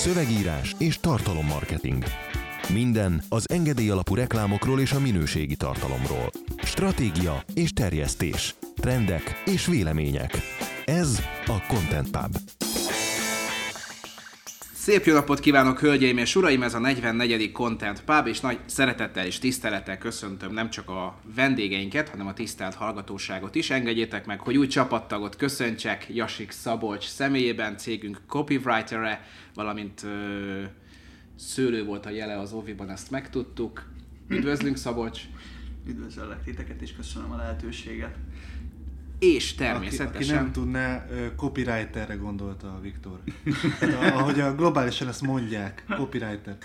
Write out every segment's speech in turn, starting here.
szövegírás és tartalommarketing. Minden az engedély alapú reklámokról és a minőségi tartalomról. Stratégia és terjesztés. Trendek és vélemények. Ez a Content Pub. Szép jó napot kívánok, hölgyeim és uraim! Ez a 44. Content Pub, és nagy szeretettel és tisztelettel köszöntöm nem csak a vendégeinket, hanem a tisztelt hallgatóságot is. Engedjétek meg, hogy új csapattagot köszöntsek Jasik Szabolcs személyében, cégünk copywriter valamint ö, szőlő volt a jele az Oviban, ezt megtudtuk. Üdvözlünk Szabolcs! Üdvözöllek titeket, és köszönöm a lehetőséget. És Aki, természetesen... aki nem tudná, copywriterre gondolta a Viktor. Tehát, ahogy a globálisan ezt mondják, copywriter.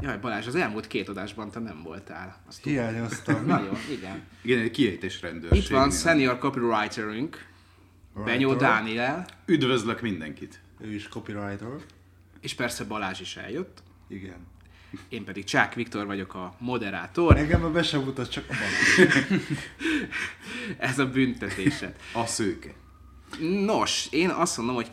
Jaj, Balázs, az elmúlt két adásban te nem voltál. Azt. Hiányoztam. Nagyon, igen. Igen, egy kiejtés rendőrség. Itt van senior copywriterünk, Benyó. Dániel, Üdvözlök mindenkit. Ő is copywriter. és persze Balázs is eljött. Igen. Én pedig Csák Viktor vagyok a moderátor. Engem a be sem mutat, csak a. Ez a büntetésed. A szőke. Nos, én azt mondom, hogy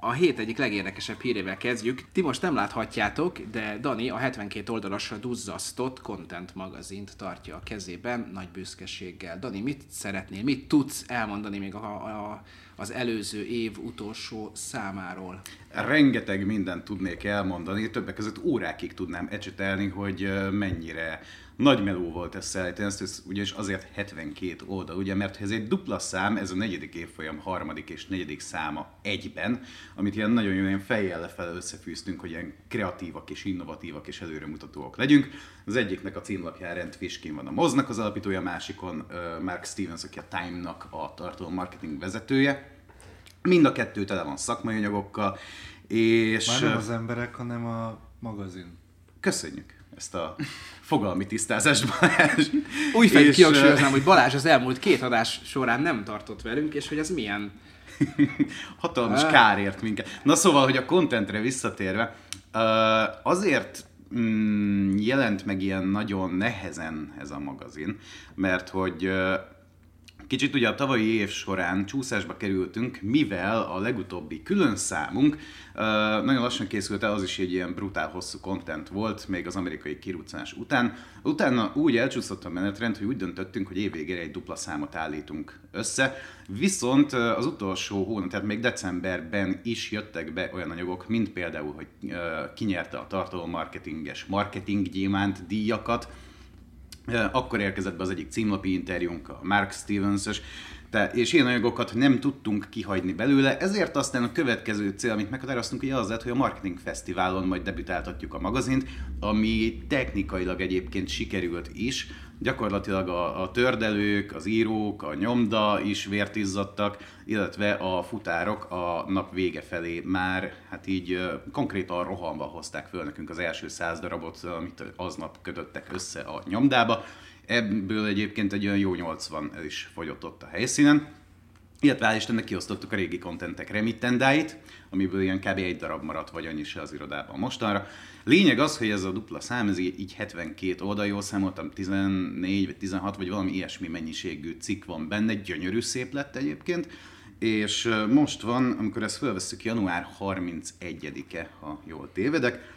a hét egyik legérdekesebb hírével kezdjük. Ti most nem láthatjátok, de Dani a 72 oldalasra duzzasztott Content magazint tartja a kezében nagy büszkeséggel. Dani, mit szeretnél, mit tudsz elmondani még a, a, az előző év utolsó számáról? Rengeteg mindent tudnék elmondani, többek között órákig tudnám ecsetelni, hogy mennyire nagy meló volt ezt szállítani, ezt, ez ugyanis azért 72 oldal, ugye, mert ez egy dupla szám, ez a negyedik évfolyam harmadik és negyedik száma egyben, amit ilyen nagyon jó ilyen fejjel lefelé összefűztünk, hogy ilyen kreatívak és innovatívak és előremutatóak legyünk. Az egyiknek a címlapján Rend Fishkin van a Moznak az alapítója, a másikon ö, Mark Stevens, aki a Time-nak a tartalom marketing vezetője. Mind a kettő tele van szakmai anyagokkal, és... Már nem az emberek, hanem a magazin. Köszönjük ezt a fogalmi tisztázást, Balázs. Újfent És, kihangsúlyoznám, hogy Balázs az elmúlt két adás során nem tartott velünk, és hogy ez milyen Hatalmas kár ért minket. Na szóval, hogy a contentre visszatérve, azért mm, jelent meg ilyen nagyon nehezen ez a magazin, mert hogy Kicsit ugye a tavalyi év során csúszásba kerültünk, mivel a legutóbbi külön számunk nagyon lassan készült el, az is egy ilyen brutál hosszú content volt, még az amerikai kiruccanás után. Utána úgy elcsúszott a menetrend, hogy úgy döntöttünk, hogy évvégére egy dupla számot állítunk össze. Viszont az utolsó hónap, tehát még decemberben is jöttek be olyan anyagok, mint például, hogy kinyerte a tartalommarketinges marketinggyémánt díjakat, akkor érkezett be az egyik címlapi interjúnk, a Mark Stevens-ös, de, és ilyen anyagokat nem tudtunk kihagyni belőle, ezért aztán a következő cél, amit meghatároztunk, ugye az lett, hogy a Marketing Fesztiválon majd debütáltatjuk a magazint, ami technikailag egyébként sikerült is, gyakorlatilag a, a tördelők, az írók, a nyomda is vért izzadtak, illetve a futárok a nap vége felé már hát így konkrétan rohanva hozták föl nekünk az első száz darabot, amit aznap kötöttek össze a nyomdába. Ebből egyébként egy olyan jó 80 el is fogyott ott a helyszínen. Illetve hál' Istennek kiosztottuk a régi kontentek remittendáit, amiből ilyen kb. egy darab maradt, vagy annyi se az irodában mostanra. Lényeg az, hogy ez a dupla szám, ez így így 72 oldal, jól számoltam, 14 vagy 16 vagy valami ilyesmi mennyiségű cikk van benne, gyönyörű szép lett egyébként. És most van, amikor ezt felveszük január 31-e, ha jól tévedek,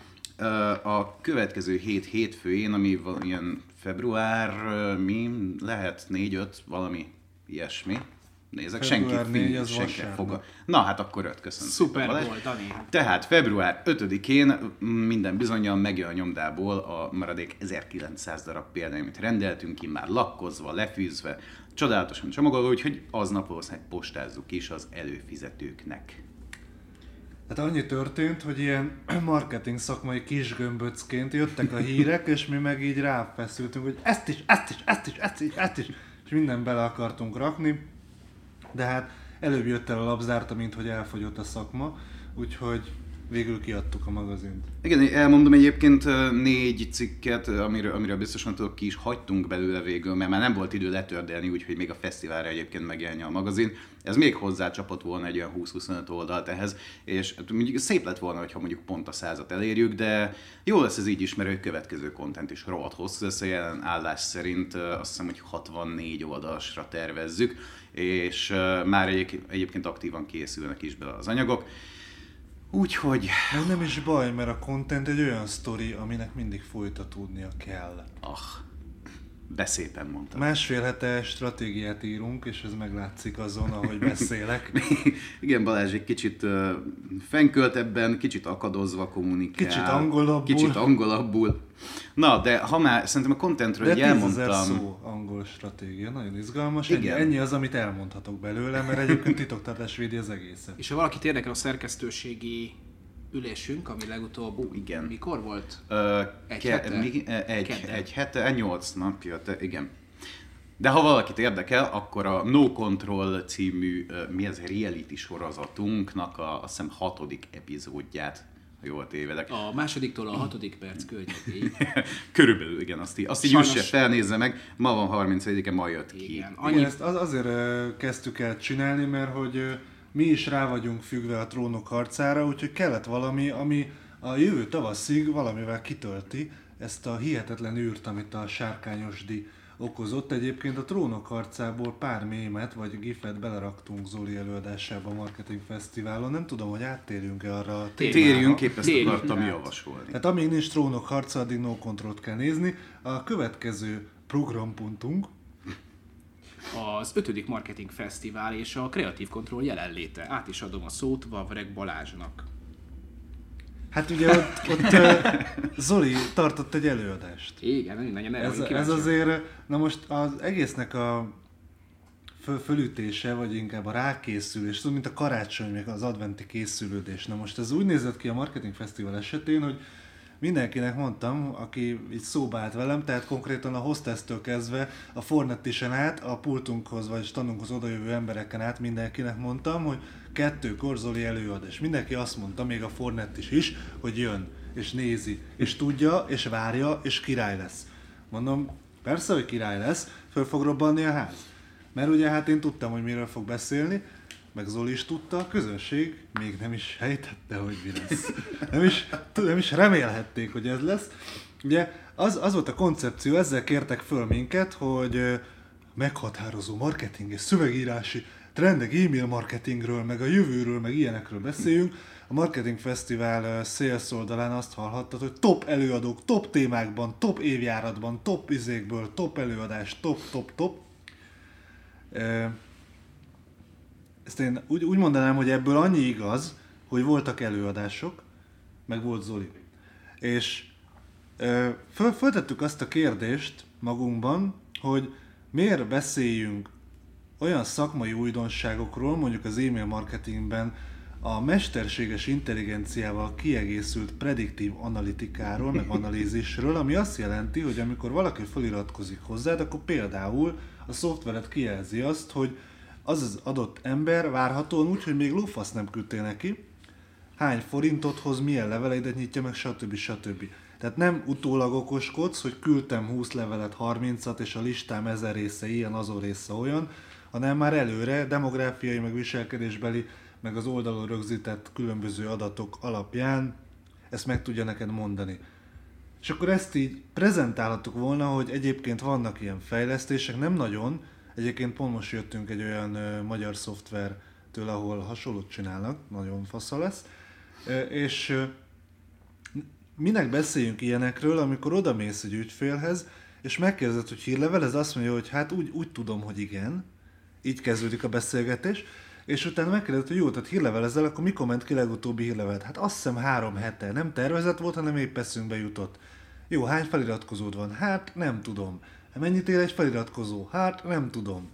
a következő hét hétfőjén, ami val- ilyen február, mi lehet 4-5, valami ilyesmi. Nézek, Február senki, 4 az senki foga. Na hát akkor öt, köszönöm. szuper volt, Dani. Tehát február 5-én minden bizonyal megjön a nyomdából a maradék 1900 darab példány, amit rendeltünk ki, már lakkozva, lefűzve, csodálatosan csomagolva, úgyhogy aznap valószínűleg postázzuk is az előfizetőknek. Hát annyi történt, hogy ilyen marketing szakmai kis gömböcként jöttek a hírek, és mi meg így ráfeszültünk, hogy ezt is, ezt is, ezt is, ezt is, ezt is, és minden bele akartunk rakni, de hát előbb jött el a labzárta, mint hogy elfogyott a szakma, úgyhogy végül kiadtuk a magazint. Igen, elmondom egyébként négy cikket, amiről, amiről biztosan tudok, ki is hagytunk belőle végül, mert már nem volt idő letördelni, úgyhogy még a fesztiválra egyébként megjelenje a magazin. Ez még hozzá csapott volna egy olyan 20-25 oldalt ehhez, és hát mondjuk szép lett volna, ha mondjuk pont a százat elérjük, de jó lesz ez így is, mert a következő content is rohadt hosszú lesz, a jelen állás szerint azt hiszem, hogy 64 oldalasra tervezzük, és már egyébként aktívan készülnek is bele az anyagok. Úgyhogy, nem is baj, mert a content egy olyan sztori, aminek mindig folytatódnia kell. ah, de szépen mondtam. Másfél hete stratégiát írunk, és ez meglátszik azon, ahogy beszélek. Igen, Balázs egy kicsit uh, fenköltebben, kicsit akadozva kommunikál. Kicsit angolabbul. Kicsit angolabbul. Na, de ha már szerintem a contentről De elmondtam. szó angol stratégia, nagyon izgalmas. Ennyi, Igen. ennyi az, amit elmondhatok belőle, mert egyébként titoktartás védi az egészet. És ha valakit érdekel a szerkesztőségi ülésünk, ami legutóbb Ó, igen. mikor volt? Ö, Egy ke- hete? mi- e, egy, Kedden. egy hete, egy nyolc napja, te, igen. De ha valakit érdekel, akkor a No Control című, mi ez, reality sorozatunknak a, azt hiszem hatodik epizódját, ha jól tévedek. A másodiktól a hatodik perc környékéig. Körülbelül, igen, azt így, azt így Sajnos- Jussi felnézze meg, ma van 31-e, ma jött ki. Igen. Igen, Annyi, ezt az, azért kezdtük el csinálni, mert hogy mi is rá vagyunk függve a trónok harcára, úgyhogy kellett valami, ami a jövő tavaszig valamivel kitölti ezt a hihetetlen űrt, amit a sárkányosdi okozott. Egyébként a trónok harcából pár mémet vagy gifet beleraktunk Zoli előadásába a Marketing Fesztiválon. Nem tudom, hogy áttérjünk-e arra a témára. Térjünk, épp ezt Térjünk akartam át. javasolni. Tehát amíg nincs trónok harca, addig no control kell nézni. A következő programpontunk, az ötödik marketing fesztivál és a kreatív kontroll jelenléte. Át is adom a szót Vavreg Balázsnak. Hát ugye ott, ott Zoli tartott egy előadást. Igen, nagyon erre Ez, ez azért, na most az egésznek a föl, fölütése, vagy inkább a rákészülés, tudod, mint a karácsony, meg az adventi készülődés. Na most ez úgy nézett ki a Marketing Fesztivál esetén, hogy mindenkinek mondtam, aki így szóba állt velem, tehát konkrétan a hostesztől kezdve a fornettisen át, a pultunkhoz vagy standunkhoz odajövő embereken át mindenkinek mondtam, hogy kettőkor Zoli előad, és mindenki azt mondta, még a fornettis is, hogy jön, és nézi, és tudja, és várja, és király lesz. Mondom, persze, hogy király lesz, föl fog robbanni a ház. Mert ugye hát én tudtam, hogy miről fog beszélni, meg Zoli is tudta, a közönség még nem is sejtette, hogy mi lesz. Nem is, nem is remélhették, hogy ez lesz. Ugye az, az volt a koncepció, ezzel kértek föl minket, hogy meghatározó marketing és szövegírási trendek, e-mail marketingről, meg a jövőről, meg ilyenekről beszéljünk. A Marketing Fesztivál sales oldalán azt hallhattad, hogy top előadók, top témákban, top évjáratban, top izékből, top előadás, top, top, top. Ezt én úgy, úgy mondanám, hogy ebből annyi igaz, hogy voltak előadások, meg volt Zoli. És föl, föltettük azt a kérdést magunkban, hogy miért beszéljünk olyan szakmai újdonságokról, mondjuk az e-mail marketingben a mesterséges intelligenciával kiegészült prediktív analitikáról, meg analízisről, ami azt jelenti, hogy amikor valaki feliratkozik hozzád, akkor például a szoftveret kijelzi azt, hogy az az adott ember várhatóan úgy, hogy még lófasz nem küldtél neki, hány forintot hoz, milyen leveleidet nyitja meg, stb. stb. Tehát nem utólag okoskodsz, hogy küldtem 20 levelet, 30-at, és a listám ezer része ilyen, azon része olyan, hanem már előre demográfiai, meg viselkedésbeli, meg az oldalon rögzített különböző adatok alapján ezt meg tudja neked mondani. És akkor ezt így prezentálhattuk volna, hogy egyébként vannak ilyen fejlesztések, nem nagyon. Egyébként pont most jöttünk egy olyan ö, magyar szoftvertől, ahol hasonlót csinálnak, nagyon fasza lesz. Ö, és ö, minek beszéljünk ilyenekről, amikor odamész egy ügyfélhez, és megkérdezed, hogy hírlevel, ez azt mondja, hogy hát úgy, úgy tudom, hogy igen. Így kezdődik a beszélgetés. És utána megkérdezed, hogy jó, tehát hírlevelezel, akkor mikor ment ki legutóbbi hírlevelet? Hát azt hiszem három hete. Nem tervezett volt, hanem épp eszünkbe jutott. Jó, hány feliratkozód van? Hát nem tudom. Mennyit ér egy feliratkozó? Hát nem tudom.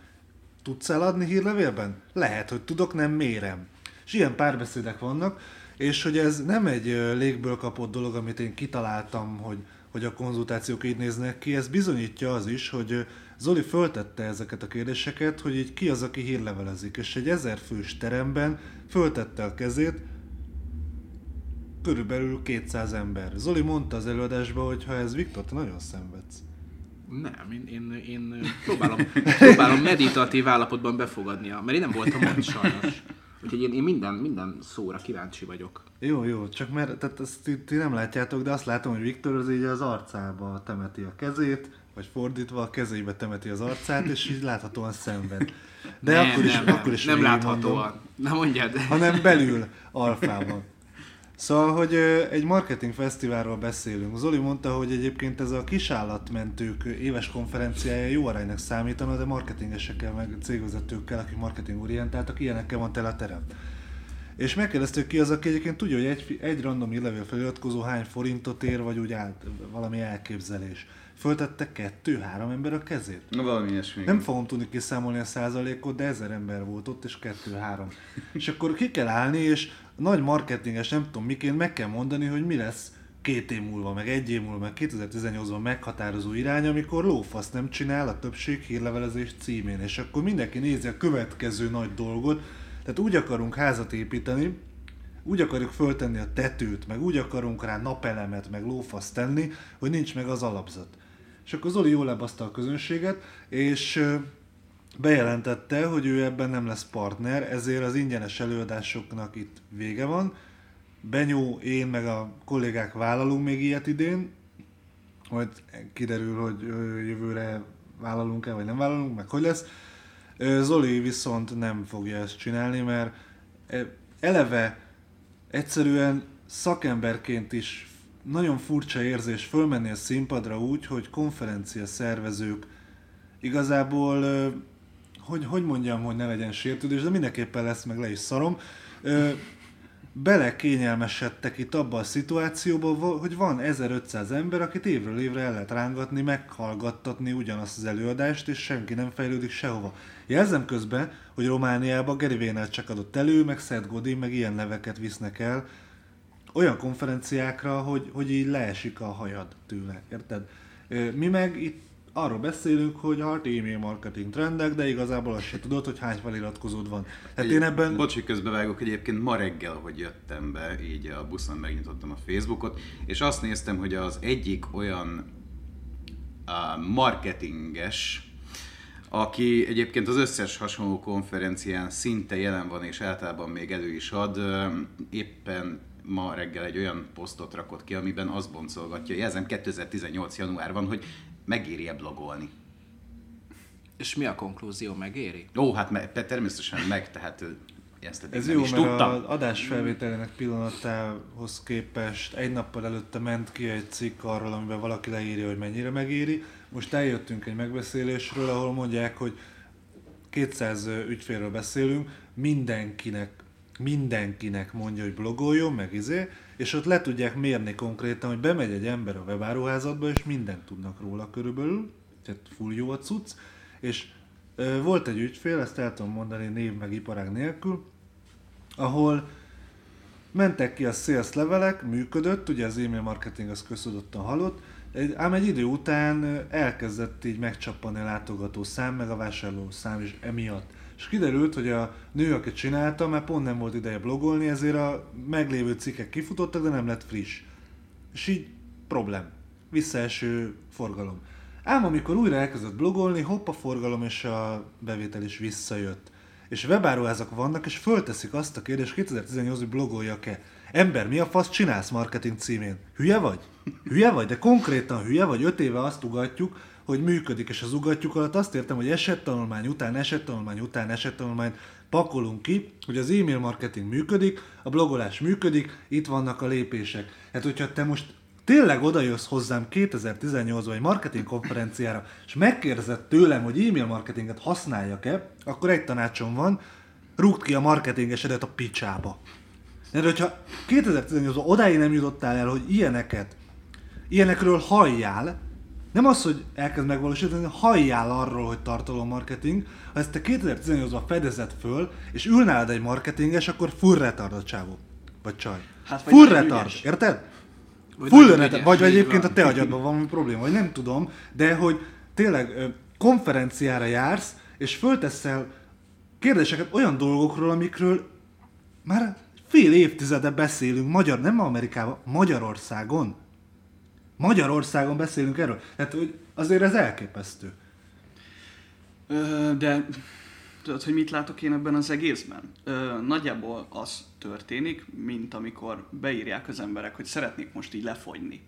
Tudsz eladni hírlevélben? Lehet, hogy tudok, nem mérem. És ilyen párbeszédek vannak, és hogy ez nem egy légből kapott dolog, amit én kitaláltam, hogy, hogy a konzultációk így néznek ki, ez bizonyítja az is, hogy Zoli föltette ezeket a kérdéseket, hogy így ki az, aki hírlevelezik, és egy ezer fős teremben föltette a kezét, körülbelül 200 ember. Zoli mondta az előadásban, hogy ha ez Viktor, te nagyon szenvedsz. Nem, én, én, én próbálom, próbálom meditatív állapotban befogadnia, mert én nem voltam ott sajnos. Úgyhogy én, én minden, minden szóra kíváncsi vagyok. Jó, jó, csak mert tehát ezt ti, ti nem látjátok, de azt látom, hogy Viktor az így az arcába temeti a kezét, vagy fordítva a kezébe temeti az arcát, és így láthatóan szenved. De nem, akkor is, nem, akkor is nem láthatóan. Na mondjad. Hanem belül, alfában. Szóval, hogy egy marketing fesztiválról beszélünk. Zoli mondta, hogy egyébként ez a kisállatmentők éves konferenciája jó aránynak számítana, de marketingesekkel, meg cégvezetőkkel, akik marketingorientáltak, ilyenekkel van tele a terem. És megkérdeztük ki az, aki egyébként tudja, hogy egy, egy random e feliratkozó hány forintot ér, vagy úgy át, valami elképzelés. Föltette kettő-három ember a kezét. Na valami ilyesmi. Nem fogom tudni kiszámolni a százalékot, de ezer ember volt ott, és kettő-három. és akkor ki kell állni, és nagy marketinges, nem tudom miként, meg kell mondani, hogy mi lesz két év múlva, meg egy év múlva, meg 2018-ban meghatározó irány, amikor lófasz nem csinál a többség hírlevelezés címén, és akkor mindenki nézi a következő nagy dolgot, tehát úgy akarunk házat építeni, úgy akarjuk föltenni a tetőt, meg úgy akarunk rá napelemet, meg lófaszt tenni, hogy nincs meg az alapzat. És akkor Zoli jól lebaszta a közönséget, és bejelentette, hogy ő ebben nem lesz partner, ezért az ingyenes előadásoknak itt vége van. Benyó, én meg a kollégák vállalunk még ilyet idén, majd kiderül, hogy jövőre vállalunk-e, vagy nem vállalunk, meg hogy lesz. Zoli viszont nem fogja ezt csinálni, mert eleve egyszerűen szakemberként is nagyon furcsa érzés fölmenni a színpadra úgy, hogy konferencia szervezők igazából, hogy, hogy mondjam, hogy ne legyen sértődés, de mindenképpen lesz, meg le is szarom, ö, bele kényelmesedtek itt abba a szituációba, hogy van 1500 ember, akit évről évre el lehet rángatni, meghallgattatni ugyanazt az előadást, és senki nem fejlődik sehova. Jelzem közben, hogy Romániában Gary Vaynerchuk adott elő, meg Seth Godin, meg ilyen neveket visznek el, olyan konferenciákra, hogy, hogy így leesik a hajad tőle, érted? Mi meg itt arról beszélünk, hogy hát e-mail marketing trendek, de igazából azt se tudod, hogy hány feliratkozód van. Tehát én ebben... Bocsi, közbevágok egyébként ma reggel, hogy jöttem be, így a buszon megnyitottam a Facebookot, és azt néztem, hogy az egyik olyan uh, marketinges, aki egyébként az összes hasonló konferencián szinte jelen van, és általában még elő is ad, éppen ma reggel egy olyan posztot rakott ki, amiben azt boncolgatja, jelzem 2018. január van, hogy megéri-e blogolni. És mi a konklúzió, megéri? Ó, hát me- természetesen meg, tehát ezt Ez jó, is mert tudtam. az adás felvételének pillanatához képest egy nappal előtte ment ki egy cikk arról, amiben valaki leírja, hogy mennyire megéri. Most eljöttünk egy megbeszélésről, ahol mondják, hogy 200 ügyfélről beszélünk, mindenkinek, mindenkinek mondja, hogy blogoljon, meg izé, és ott le tudják mérni konkrétan, hogy bemegy egy ember a webáruházatba, és mindent tudnak róla körülbelül, tehát full jó a cucc, és ö, volt egy ügyfél, ezt el tudom mondani név meg iparág nélkül, ahol mentek ki a sales levelek, működött, ugye az e-mail marketing az köztudottan halott, ám egy idő után elkezdett így megcsappani a látogató szám, meg a vásárló szám is emiatt. És kiderült, hogy a nő, aki csinálta, már pont nem volt ideje blogolni, ezért a meglévő cikkek kifutottak, de nem lett friss. És így problém. Visszaeső forgalom. Ám amikor újra elkezdett blogolni, hopp a forgalom és a bevétel is visszajött. És webáruházak vannak, és fölteszik azt a kérdést 2018 hogy blogoljak-e. Ember, mi a fasz csinálsz marketing címén? Hülye vagy? Hülye vagy? De konkrétan hülye vagy? Öt éve azt ugatjuk, hogy működik, és az ugatjuk alatt azt értem, hogy esettanulmány után, esettanulmány után, esettanulmányt pakolunk ki, hogy az e-mail marketing működik, a blogolás működik, itt vannak a lépések. Hát, hogyha te most tényleg odajössz hozzám 2018-ban egy marketing konferenciára, és megkérdezed tőlem, hogy e-mail marketinget használjak-e, akkor egy tanácsom van, rúgd ki a marketingesedet a picsába. Mert hogyha 2018-ban odáig nem jutottál el, hogy ilyeneket, ilyenekről halljál, nem az, hogy elkezd megvalósítani, halljál arról, hogy tartalommarketing, ha ezt te 2018-ban fedezed föl, és ül nálad egy marketinges, akkor full retard a csávó. Vagy csaj. Hát, vagy full retard, ügyes. érted? Vagy Full retard, ügyes, vagy így egyébként van. a te agyadban van probléma, vagy nem tudom, de hogy tényleg konferenciára jársz, és fölteszel kérdéseket olyan dolgokról, amikről már fél évtizede beszélünk, magyar, nem Amerikában, Magyarországon. Magyarországon beszélünk erről. Tehát hogy azért ez elképesztő. De tudod, hogy mit látok én ebben az egészben? Ö, Nagyjából az történik, mint amikor beírják az emberek, hogy szeretnék most így lefogyni.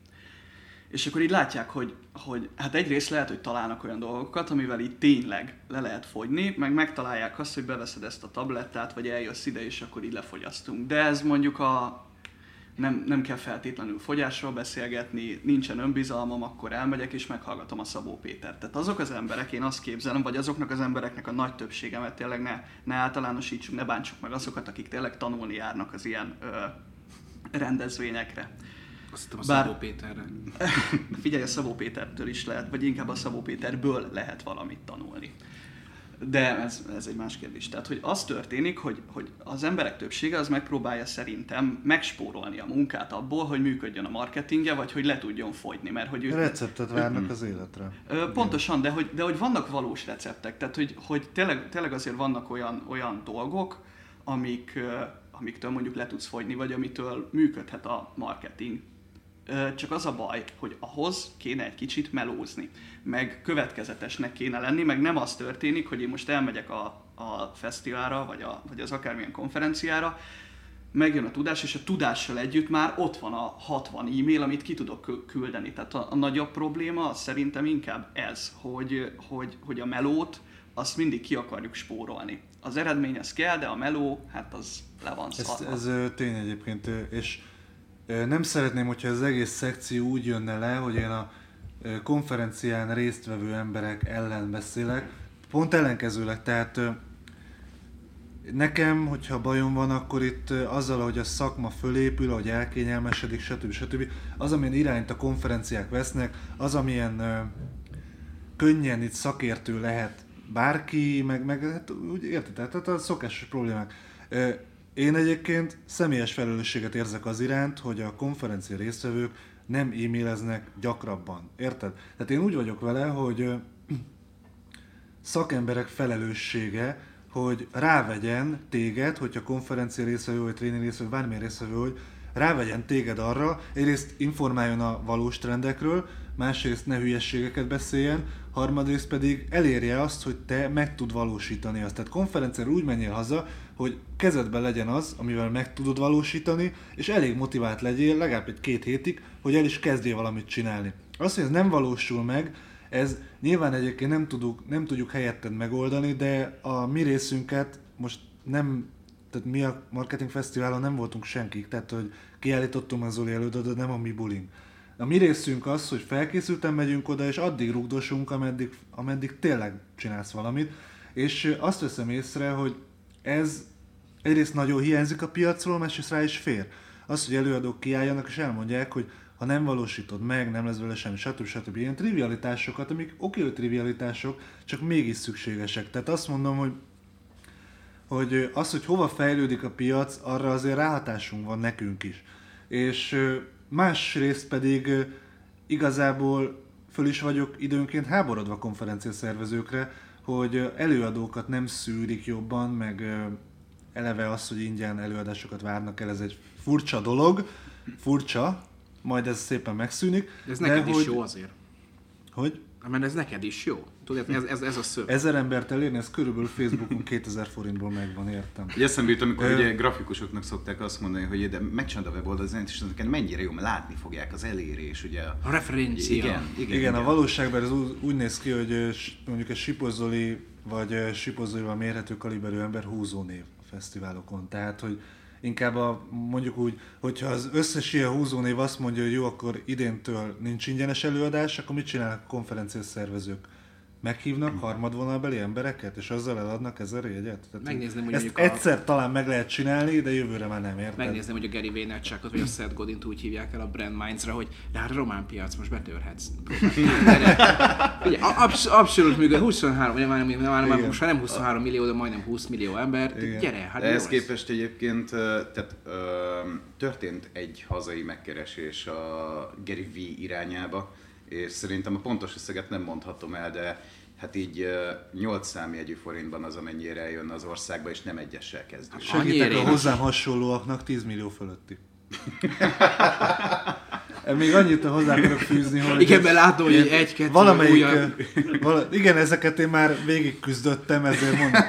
És akkor így látják, hogy, hogy hát egyrészt lehet, hogy találnak olyan dolgokat, amivel így tényleg le lehet fogyni, meg megtalálják azt, hogy beveszed ezt a tablettát, vagy eljössz ide, és akkor így lefogyasztunk. De ez mondjuk a nem, nem kell feltétlenül fogyásról beszélgetni, nincsen önbizalmam, akkor elmegyek és meghallgatom a Szabó Pétert. Tehát azok az emberek, én azt képzelem, vagy azoknak az embereknek a nagy többsége, mert tényleg ne, ne általánosítsuk, ne bántsuk meg azokat, akik tényleg tanulni járnak az ilyen ö, rendezvényekre. Azt hittem a Bár- Szabó Péterre. Figyelj, a Szabó Pétertől is lehet, vagy inkább a Szabó Péterből lehet valamit tanulni. De ez, ez egy más kérdés. Tehát, hogy az történik, hogy, hogy az emberek többsége az megpróbálja szerintem megspórolni a munkát abból, hogy működjön a marketingje, vagy hogy le tudjon fogyni, mert hogy ők, Receptet várnak az életre. Ö, Pontosan, de hogy, de hogy vannak valós receptek, tehát hogy, hogy tényleg, tényleg azért vannak olyan, olyan dolgok, amik, amiktől mondjuk le tudsz fogyni, vagy amitől működhet a marketing. Csak az a baj, hogy ahhoz kéne egy kicsit melózni, meg következetesnek kéne lenni, meg nem az történik, hogy én most elmegyek a, a fesztiválra, vagy, a, vagy az akármilyen konferenciára, megjön a tudás, és a tudással együtt már ott van a 60 e-mail, amit ki tudok kü- küldeni. Tehát a, a nagyobb probléma szerintem inkább ez, hogy, hogy, hogy a melót azt mindig ki akarjuk spórolni. Az eredmény az kell, de a meló, hát az le van Ez, szarva. ez ö, tény egyébként, és nem szeretném, hogyha az egész szekció úgy jönne le, hogy én a konferencián résztvevő emberek ellen beszélek. Pont ellenkezőleg, tehát nekem, hogyha bajom van, akkor itt azzal, hogy a szakma fölépül, ahogy elkényelmesedik, stb. stb. Az, amilyen irányt a konferenciák vesznek, az, amilyen könnyen itt szakértő lehet bárki, meg, meg hát úgy érted, tehát a szokásos problémák. Én egyébként személyes felelősséget érzek az iránt, hogy a konferencia résztvevők nem e-maileznek gyakrabban. Érted? Tehát én úgy vagyok vele, hogy szakemberek felelőssége, hogy rávegyen téged, hogyha konferencia részvevő, vagy tréning részvevő, bármilyen részvevő, hogy rávegyen téged arra, egyrészt informáljon a valós trendekről, másrészt ne hülyességeket beszéljen, harmadrészt pedig elérje azt, hogy te meg tud valósítani azt. Tehát konferenciára úgy menjél haza, hogy kezedben legyen az, amivel meg tudod valósítani, és elég motivált legyél, legalább egy két hétig, hogy el is kezdjél valamit csinálni. Az, hogy ez nem valósul meg, ez nyilván egyébként nem, tudjuk, nem tudjuk helyetted megoldani, de a mi részünket most nem, tehát mi a Marketing Fesztiválon nem voltunk senkik, tehát hogy kiállítottunk az Zoli előadást, de nem a mi bulink. A mi részünk az, hogy felkészülten megyünk oda, és addig rugdosunk, ameddig, ameddig tényleg csinálsz valamit. És azt veszem észre, hogy ez egyrészt nagyon hiányzik a piacról, másrészt rá is fér. Az, hogy előadók kiálljanak és elmondják, hogy ha nem valósítod meg, nem lesz vele semmi, stb. stb. Ilyen trivialitásokat, amik oké, hogy trivialitások, csak mégis szükségesek. Tehát azt mondom, hogy hogy az, hogy hova fejlődik a piac, arra azért ráhatásunk van nekünk is. És másrészt pedig igazából föl is vagyok időnként háborodva konferencia szervezőkre, hogy előadókat nem szűrik jobban, meg eleve az, hogy ingyen előadásokat várnak el, ez egy furcsa dolog, furcsa, majd ez szépen megszűnik. De ez neked is hogy, jó azért. Hogy? Mert ez neked is jó. Tudod, ez, ez, ez a szöv. Ezer embert elérni, ez körülbelül Facebookon 2000 forintból megvan, értem. Ugye eszembe jut, amikor Ö- ugye grafikusoknak szokták azt mondani, hogy de megcsinálod a weboldalt, és neked mennyire jó, mert látni fogják az elérés, ugye. A referencia. Igen, igen, Igen, a valóságban ez úgy, úgy néz ki, hogy mondjuk egy Sipozoli vagy Sipozolival mérhető kaliberű ember húzó név a fesztiválokon. Tehát, hogy inkább a, mondjuk úgy, hogyha az összes ilyen húzónév azt mondja, hogy jó, akkor idéntől nincs ingyenes előadás, akkor mit csinálnak a konferenciás szervezők? Meghívnak harmadvonalbeli embereket, és azzal eladnak ezer jegyet? Tehát, Megnézném, hogy ezt a- egyszer talán meg lehet csinálni, de jövőre már nem érted. Megnézném, hogy a Gary Vaynerchukot vagy a Seth Godin úgy hívják el a Brand Minds-ra, hogy de hát a román piac, most betörhetsz. Ugye, absz- abszolút működik, 23, ugye már, már, már most már nem 23 millió, de majdnem 20 millió ember. Igen. Gyere, hát ehhez képest egyébként tehát, ö, történt egy hazai megkeresés a Gary V irányába, és szerintem a pontos összeget nem mondhatom el, de hát így ö, 8 számjegyű forintban az, amennyire jön az országba, és nem egyessel kezdődik. Segítek a hozzám hasonlóaknak 10 millió fölötti. Még annyit hozzá akarok fűzni, hogy... Igen, mert látom, hogy egy, kettő, valamelyik, újabb. vala, igen, ezeket én már végig küzdöttem, ezért mondom.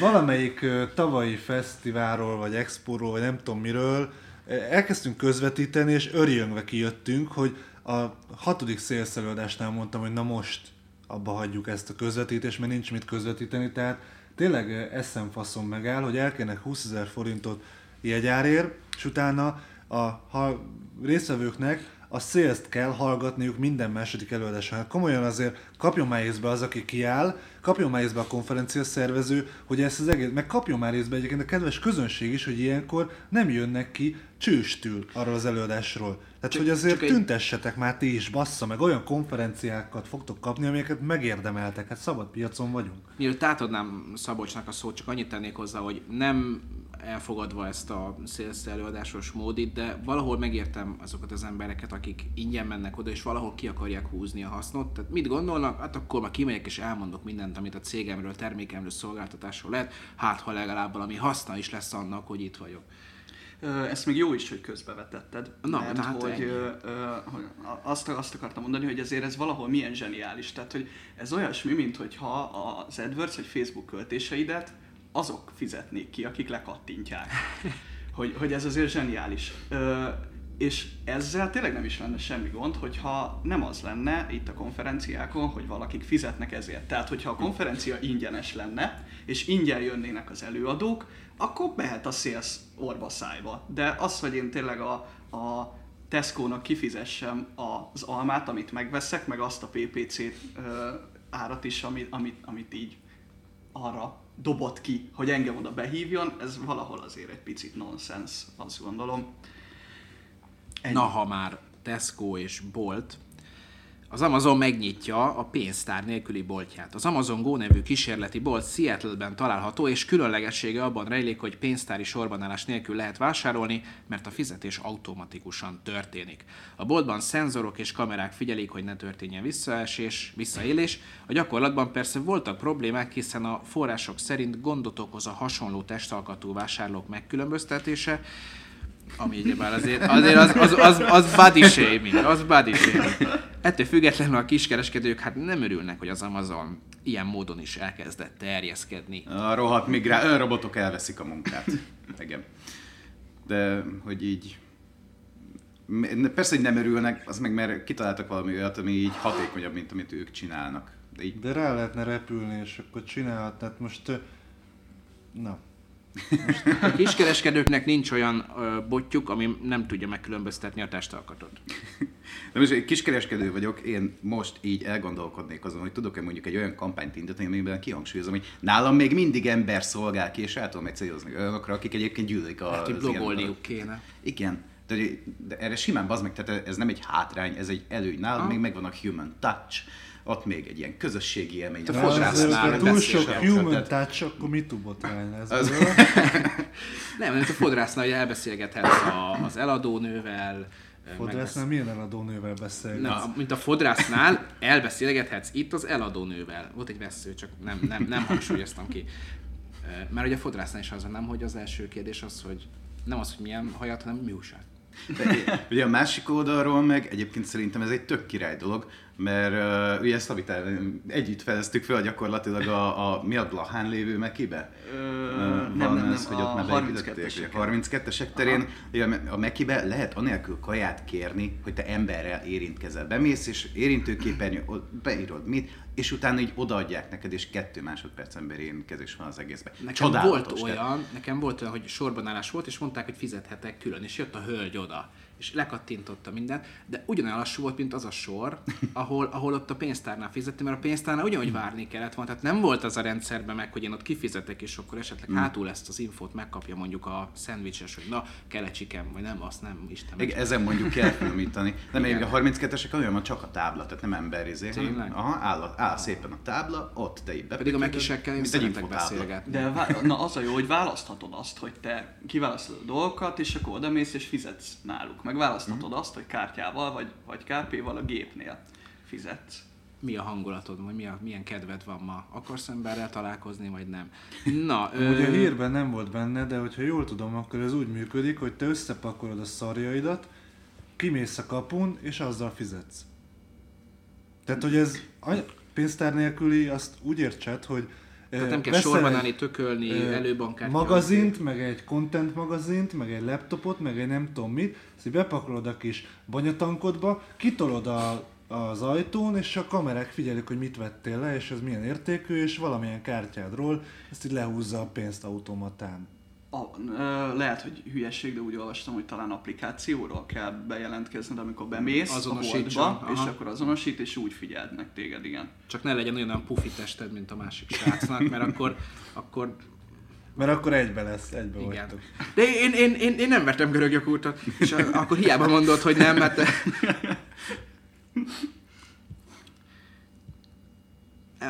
Valamelyik tavalyi fesztiválról, vagy expóról, vagy nem tudom miről, elkezdtünk közvetíteni, és örjöngve kijöttünk, hogy a hatodik szélszelőadásnál mondtam, hogy na most abba hagyjuk ezt a közvetítést, mert nincs mit közvetíteni, tehát tényleg ö, eszem faszom megáll, hogy elkérnek 20 ezer forintot jegyárért, és utána a ha, részvevőknek a sales kell hallgatniuk minden második előadáson. Hát komolyan azért kapjon már észbe az, aki kiáll, kapjon már észbe a konferencia szervező, hogy ezt az egész, meg kapjon már észbe egyébként a kedves közönség is, hogy ilyenkor nem jönnek ki csőstül arról az előadásról. Tehát, Csak- hogy azért csak egy- tüntessetek már ti is, bassza, meg olyan konferenciákat fogtok kapni, amelyeket megérdemeltek. Hát szabad piacon vagyunk. Mielőtt átadnám Szabolcsnak a szót, csak annyit tennék hozzá, hogy nem elfogadva ezt a sales előadásos módit, de valahol megértem azokat az embereket, akik ingyen mennek oda, és valahol ki akarják húzni a hasznot. Tehát mit gondolnak? Hát akkor már kimegyek és elmondok mindent, amit a cégemről, termékemről, szolgáltatásról lehet, hát ha legalább valami haszna is lesz annak, hogy itt vagyok. Ezt még jó is, hogy közbevetetted. Na, mert tehát hogy, ö, ö, azt, azt akartam mondani, hogy ezért ez valahol milyen zseniális. Tehát, hogy ez olyasmi, mint hogyha az AdWords vagy Facebook költéseidet azok fizetnék ki, akik lekattintják. Hogy, hogy ez azért zseniális. Ö, és ezzel tényleg nem is lenne semmi gond, hogyha nem az lenne itt a konferenciákon, hogy valakik fizetnek ezért. Tehát, hogyha a konferencia ingyenes lenne, és ingyen jönnének az előadók, akkor mehet a sales orba szájba. De az, hogy én tényleg a, a Tesco-nak kifizessem az almát, amit megveszek, meg azt a PPC árat is, amit, amit, amit így arra dobott ki, hogy engem oda behívjon, ez valahol azért egy picit nonsens, azt gondolom. Ennyi. Na, ha már Tesco és Bolt, az Amazon megnyitja a pénztár nélküli boltját. Az Amazon Go nevű kísérleti bolt Seattle-ben található, és különlegessége abban rejlik, hogy pénztári sorbanállás nélkül lehet vásárolni, mert a fizetés automatikusan történik. A boltban szenzorok és kamerák figyelik, hogy ne történjen visszaesés, visszaélés. A gyakorlatban persze voltak problémák, hiszen a források szerint gondot okoz a hasonló testalkatú vásárlók megkülönböztetése, ami ugyebár azért, azért az, az, az, az body shaming, az body shaming. Ettől függetlenül a kiskereskedők hát nem örülnek, hogy az Amazon ilyen módon is elkezdett terjeszkedni. A rohadt migrá... robotok elveszik a munkát. Igen. De hogy így... Persze, hogy nem örülnek, az meg mert kitaláltak valami olyat, ami így hatékonyabb, mint amit ők csinálnak. De így De rá lehetne repülni, és akkor csinálhat. Tehát most... Na. A kiskereskedőknek nincs olyan ö, botjuk, ami nem tudja megkülönböztetni a testalkatot. De most egy kiskereskedő vagyok, én most így elgondolkodnék azon, hogy tudok-e mondjuk egy olyan kampányt indítani, amiben kihangsúlyozom, hogy nálam még mindig ember szolgál ki, és el tudom célozni olyanokra, akik egyébként gyűlölik a... Hát itt blogolniuk kéne. Igen. De, de erre simán bazd meg, tehát ez nem egy hátrány, ez egy előny. Nálam Ah. még megvan a human touch, ott még egy ilyen közösségi élmény. Te fodrásznál túl sok human tehát- touch, akkor mit botrány lesz? Az-? Nem, nem, a fodrásznál, hogy elbeszélgethetsz a, az eladónővel, Fodrásznál milyen eladónővel beszélgetsz? Na, mint a fodrásznál elbeszélgethetsz itt az eladónővel. Volt egy vesző, csak nem, nem, nem hangsúlyoztam ki. Mert ugye a fodrásznál is az nem, hogy az első kérdés az, hogy nem az, hogy milyen hajat, hanem mi újság. De, ugye a másik oldalról meg egyébként szerintem ez egy tök király dolog, mert uh, ugye ezt amit együtt fedeztük fel gyakorlatilag a, a mi a Blahán lévő mekibe? Ö, Ö, nem, nem, nem, ez, hogy ott a már 32-esek. beépítették, a 32-esek terén, ugye a Mekibe lehet anélkül kaját kérni, hogy te emberrel érintkezel. Bemész, és érintőképernyő, beírod mit, és utána így odaadják neked, és kettő másodpercen belül érintkezés van az egészben. Nekem Csodálatos, volt olyan, nekem volt olyan, hogy sorbanállás volt, és mondták, hogy fizethetek külön, és jött a hölgy oda, és lekattintotta mindent, de ugyanolyan lassú volt, mint az a sor, ahol, ahol ott a pénztárnál fizettem, mert a pénztárnál ugyanúgy várni kellett volna, tehát nem volt az a rendszerben meg, hogy én ott kifizetek, és akkor esetleg Hmm. hátul ezt az infót megkapja mondjuk a szendvicses, hogy na, kell egy csikem, vagy nem, azt nem, Isten Igen, meg. ezen mondjuk kell finomítani. Nem, még a 32-esek olyan, csak a tábla, tehát nem emberizé. Tényleg? Aha, áll, a- áll szépen a tábla, ott te így Pedig a mekisekkel én szeretek beszélgetni. De vá- na az a jó, hogy választhatod azt, hogy te kiválasztod a dolgokat, és akkor odamész és fizetsz náluk. Meg választhatod azt, hogy kártyával vagy, vagy kárpéval a gépnél fizetsz. Mi a hangulatod, vagy mi a, milyen kedved van ma? Akarsz emberrel találkozni, vagy nem? Na, Ugye a ö, hírben nem volt benne, de hogyha jól tudom, akkor ez úgy működik, hogy te összepakolod a szarjaidat, kimész a kapun, és azzal fizetsz. Tehát, hogy ez any- pénztár nélküli, azt úgy értsed, hogy Tehát nem kell veszel sorban állni, tökölni, ö, előbankát. magazint, meg egy content magazint, meg egy laptopot, meg egy nem tudom mit, ezt bepakolod a kis banyatankodba, kitolod a, az ajtón, és a kamerák figyelik, hogy mit vettél le, és ez milyen értékű, és valamilyen kártyádról ezt így lehúzza a pénzt automatán. A, ö, lehet, hogy hülyeség, de úgy olvastam, hogy talán applikációról kell bejelentkezned, amikor bemész a boltba, és akkor azonosít, és úgy figyelnek téged, igen. Csak ne legyen olyan pufi tested, mint a másik srácnak, mert akkor, akkor Mert akkor egybe lesz, egybe igen. vagytok. De én, én, én, én nem vettem görög jogurtot, és akkor hiába mondod, hogy nem, mert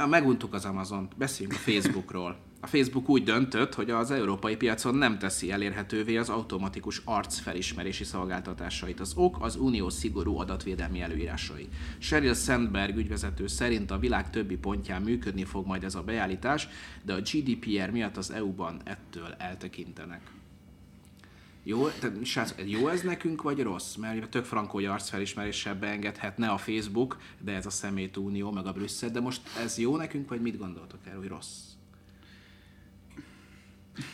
Meguntuk az Amazon-t, beszéljünk a Facebookról. A Facebook úgy döntött, hogy az európai piacon nem teszi elérhetővé az automatikus arcfelismerési szolgáltatásait. Az ok az unió szigorú adatvédelmi előírásai. Sheryl Sandberg ügyvezető szerint a világ többi pontján működni fog majd ez a beállítás, de a GDPR miatt az EU-ban ettől eltekintenek. Jó, tehát, srác, jó ez nekünk, vagy rossz? Mert tök frankó, hogy arcfelismeréssel beengedhetne a Facebook, de ez a szemétunió, meg a Brüsszel, de most ez jó nekünk, vagy mit gondoltok erről, hogy rossz?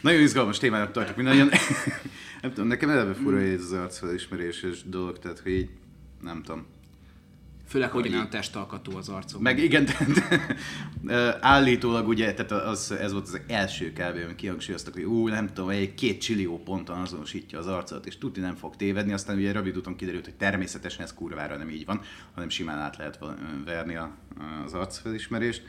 Nagyon izgalmas témának tartjuk mindannyian. nem tudom, nekem eleve fura ez az arcfelismeréses dolog, tehát hogy így, nem tudom. Főleg, hogy olyan testalkatú az arcom. Meg igen, tehát, állítólag ugye, tehát az, ez volt az első kb. amit kihangsúlyoztak, hogy ú, nem tudom, egy két csillió ponton azonosítja az arcot, és tuti nem fog tévedni, aztán ugye rövid úton kiderült, hogy természetesen ez kurvára nem így van, hanem simán át lehet verni a, az arcfelismerést.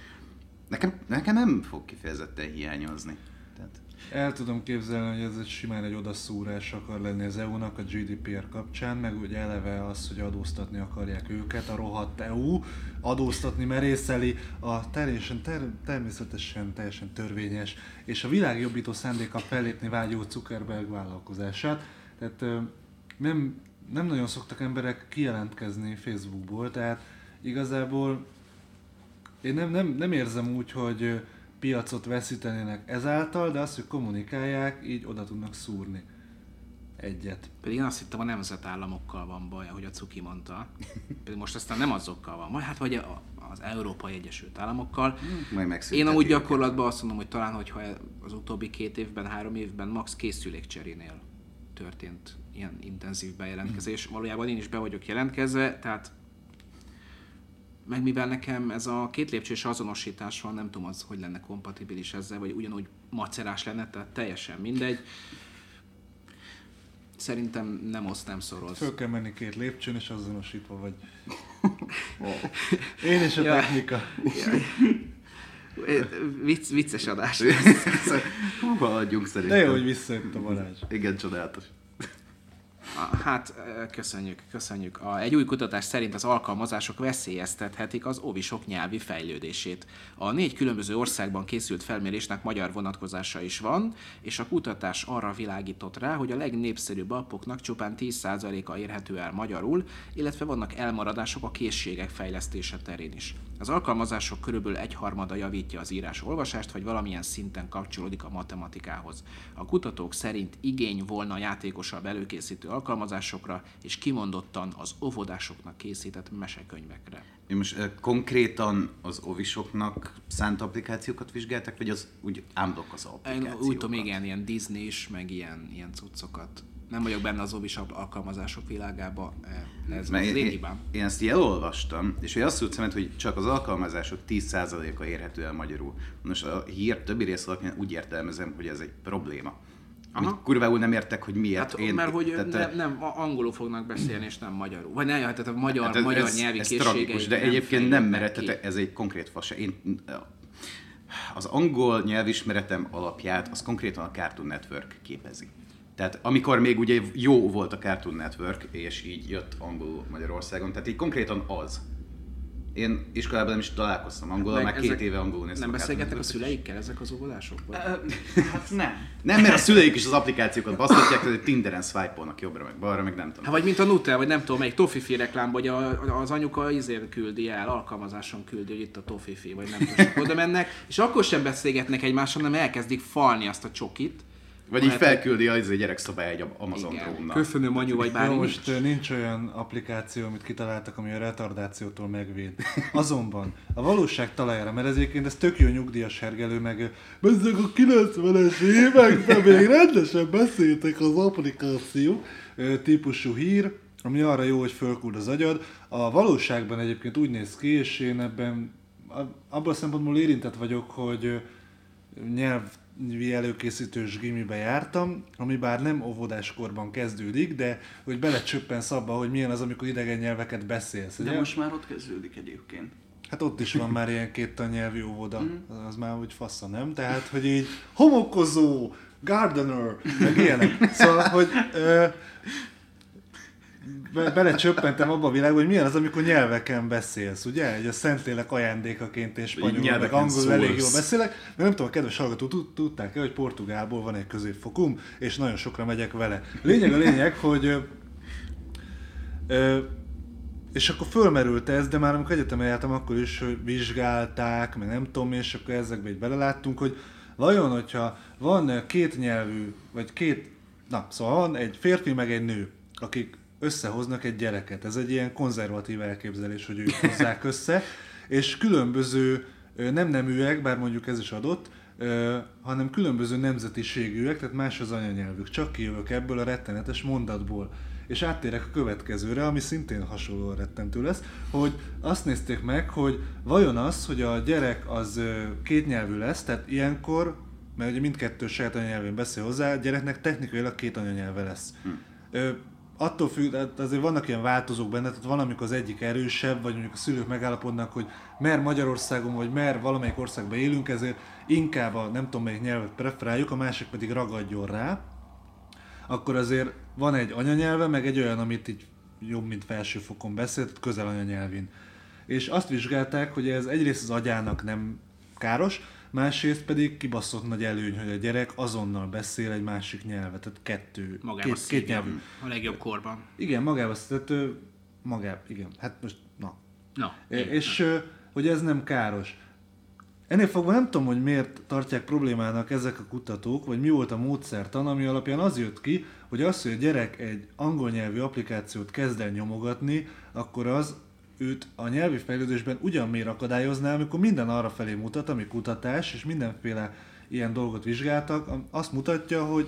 Nekem, nekem nem fog kifejezetten hiányozni. Tehát, El tudom képzelni, hogy ez egy simán egy odaszúrás akar lenni az EU-nak a GDPR kapcsán, meg ugye eleve az, hogy adóztatni akarják őket, a rohadt EU, adóztatni merészeli a teljesen, ter, természetesen teljesen törvényes, és a világjobbító szándéka fellépni vágyó Zuckerberg vállalkozását. Tehát nem, nem nagyon szoktak emberek kijelentkezni Facebookból, tehát igazából én nem, nem, nem érzem úgy, hogy piacot veszítenének ezáltal, de azt, hogy kommunikálják, így oda tudnak szúrni egyet. Pedig én azt hittem, a nemzetállamokkal van baj, ahogy a Cuki mondta. Pedig most aztán nem azokkal van baj, hát vagy az Európai Egyesült Államokkal. majd megszüntetik Én amúgy gyakorlatban azt mondom, hogy talán, hogyha az utóbbi két évben, három évben max készülékcserénél történt ilyen intenzív bejelentkezés. Valójában én is be vagyok jelentkezve, tehát meg mivel nekem ez a két lépcsős azonosítás van, nem tudom az, hogy lenne kompatibilis ezzel, vagy ugyanúgy macerás lenne, tehát teljesen mindegy. Szerintem nem oszt, nem szoroz. Föl kell menni két lépcsőn, és azonosítva vagy. Én és a Ja. technika. Vicc, vicces adás. Húha, adjunk De szerintem. jó, hogy visszajött a Balázs. Igen, csodálatos. Hát, köszönjük, köszönjük. A, egy új kutatás szerint az alkalmazások veszélyeztethetik az ovisok nyelvi fejlődését. A négy különböző országban készült felmérésnek magyar vonatkozása is van, és a kutatás arra világított rá, hogy a legnépszerűbb appoknak csupán 10%-a érhető el magyarul, illetve vannak elmaradások a készségek fejlesztése terén is. Az alkalmazások körülbelül egyharmada javítja az írás-olvasást, vagy valamilyen szinten kapcsolódik a matematikához. A kutatók szerint igény volna játékosabb előkészítő alkalmazásokra, és kimondottan az óvodásoknak készített mesekönyvekre. Én most eh, konkrétan az ovisoknak szánt applikációkat vizsgáltak, vagy az úgy ámdok az Én applikációkat? úgy tudom, igen, ilyen Disney is, meg ilyen, ilyen cuccokat. Nem vagyok benne az ovis alkalmazások világába, eh, ez Mert az én, én én, hibám. én ezt így elolvastam, és hogy azt tudsz hogy csak az alkalmazások 10%-a érhető el magyarul. Most a hír többi rész alapján úgy értelmezem, hogy ez egy probléma. Amit Aha. kurvául nem értek, hogy miért. Hát, mert hogy tehát, nem, nem, angolul fognak beszélni, és nem magyarul. Vagy ne, hát tehát a magyar, Hát ez, magyar ez, nyelvi ez tragikus, de egyébként nem, mert tehát ez egy konkrét fasa. Én, az angol nyelvismeretem alapját az konkrétan a Cartoon Network képezi. Tehát amikor még ugye jó volt a Cartoon Network, és így jött angol Magyarországon, tehát így konkrétan az. Én iskolában nem is találkoztam angolul, Meg már két éve angolul néztem Nem beszélgetnek a szüleikkel ezek az óvodások? Vagy? Ö, Hát nem. Nem, mert a szüleik is az applikációkat basztatják, tehát Tinderen swipe-olnak jobbra meg balra, meg nem tudom. Hát vagy mint a Nutella, vagy nem tudom, melyik Tofifi reklám, vagy az anyuka izért küldi el, alkalmazáson küldi, hogy itt a Tofifi, vagy nem tudom, oda mennek, és akkor sem beszélgetnek egymással, hanem elkezdik falni azt a csokit. Vagy így felküldi az egy gyerekszobája egy Amazon Igen. drónnal. Köszönöm anyu, vagy bármi nincs. most ö, nincs olyan applikáció, amit kitaláltak, ami a retardációtól megvéd. Azonban a valóság talajára, mert ez egyébként ez tök jó nyugdíjas hergelő, meg bezzeg a 90-es években még rendesen beszéltek az applikáció típusú hír, ami arra jó, hogy fölkúr az agyad. A valóságban egyébként úgy néz ki, és én ebben abban a szempontból érintett vagyok, hogy nyelv előkészítős gimibe jártam, ami bár nem óvodáskorban kezdődik, de hogy belecsöppensz abba, hogy milyen az, amikor idegen nyelveket beszélsz. De ugye? most már ott kezdődik egyébként. Hát ott is van már ilyen két tannyelvű óvoda, az már úgy fassa, nem? Tehát, hogy így homokozó, gardener, meg ilyenek. Szóval, hogy ö, be, belecsöppentem abba a világba, hogy milyen az, amikor nyelveken beszélsz, ugye? Egy a Szentlélek ajándékaként és spanyolul, meg angolul elég jól beszélek, de nem tudom, a kedves hallgató tud- tudták-e, hogy Portugálból van egy középfokum, és nagyon sokra megyek vele. Lényeg a lényeg, hogy ö, ö, és akkor fölmerült ez, de már amikor egyetemen jártam, akkor is hogy vizsgálták, meg nem tudom, és akkor ezekbe így beleláttunk, hogy vajon, hogyha van két nyelvű, vagy két, na, szóval van egy férfi meg egy nő, akik összehoznak egy gyereket. Ez egy ilyen konzervatív elképzelés, hogy ők hozzák össze, és különböző nem neműek, bár mondjuk ez is adott, hanem különböző nemzetiségűek, tehát más az anyanyelvük. Csak kijövök ebből a rettenetes mondatból. És áttérek a következőre, ami szintén hasonlóan rettentő lesz, hogy azt nézték meg, hogy vajon az, hogy a gyerek az kétnyelvű lesz, tehát ilyenkor, mert ugye mindkettő saját anyanyelvén beszél hozzá, a gyereknek technikailag két anyanyelve lesz. Ö, attól függ, tehát azért vannak ilyen változók benne, tehát van, amikor az egyik erősebb, vagy mondjuk a szülők megállapodnak, hogy mer Magyarországon, vagy mer valamelyik országban élünk, ezért inkább a nem tudom melyik nyelvet preferáljuk, a másik pedig ragadjon rá, akkor azért van egy anyanyelve, meg egy olyan, amit így jobb, mint felsőfokon beszélt, közel anyanyelvén. És azt vizsgálták, hogy ez egyrészt az agyának nem káros, másrészt pedig kibaszott nagy előny, hogy a gyerek azonnal beszél egy másik nyelvet, tehát kettő, Magába két, két nyelvű. A legjobb korban. Igen, magába, tehát magába, igen, hát most, na. Na, É, és ö, hogy ez nem káros. Ennél fogva nem tudom, hogy miért tartják problémának ezek a kutatók, vagy mi volt a módszertan, ami alapján az jött ki, hogy az, hogy a gyerek egy angol nyelvű applikációt kezd el nyomogatni, akkor az őt a nyelvi fejlődésben ugyan miért akadályozná, amikor minden arra felé mutat, ami kutatás, és mindenféle ilyen dolgot vizsgáltak, azt mutatja, hogy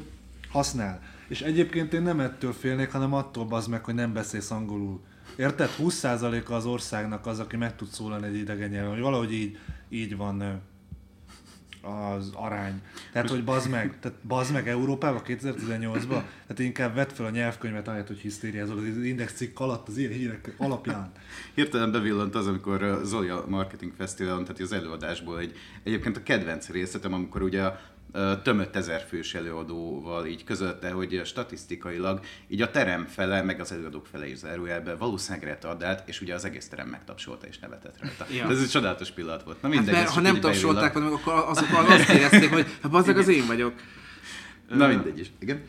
használ. És egyébként én nem ettől félnék, hanem attól bazd meg, hogy nem beszélsz angolul. Érted? 20%-a az országnak az, aki meg tud szólalni egy idegen nyelven, hogy valahogy így, így van az arány. Tehát, hogy bazd meg, tehát bazd meg Európában 2018-ban, tehát inkább vedd fel a nyelvkönyvet, ahelyett, hogy hisztériázol az index cikk alatt az ilyen hírek alapján. Hirtelen bevillant az, amikor Zoli a Marketing Fesztiválon, tehát az előadásból egy, egyébként a kedvenc részletem, amikor ugye a tömött ezerfős előadóval így közölte, hogy statisztikailag így a terem fele, meg az előadók fele is zárójelben valószínűleg retardált, és ugye az egész terem megtapsolta és nevetett rajta. Ja. Ez egy csodálatos pillanat volt. Na Hát mindegy, mert ez ha nem tapsolták volna, meg akkor azok azt érezték, hogy hát az én vagyok. Na mindegy is. Igen?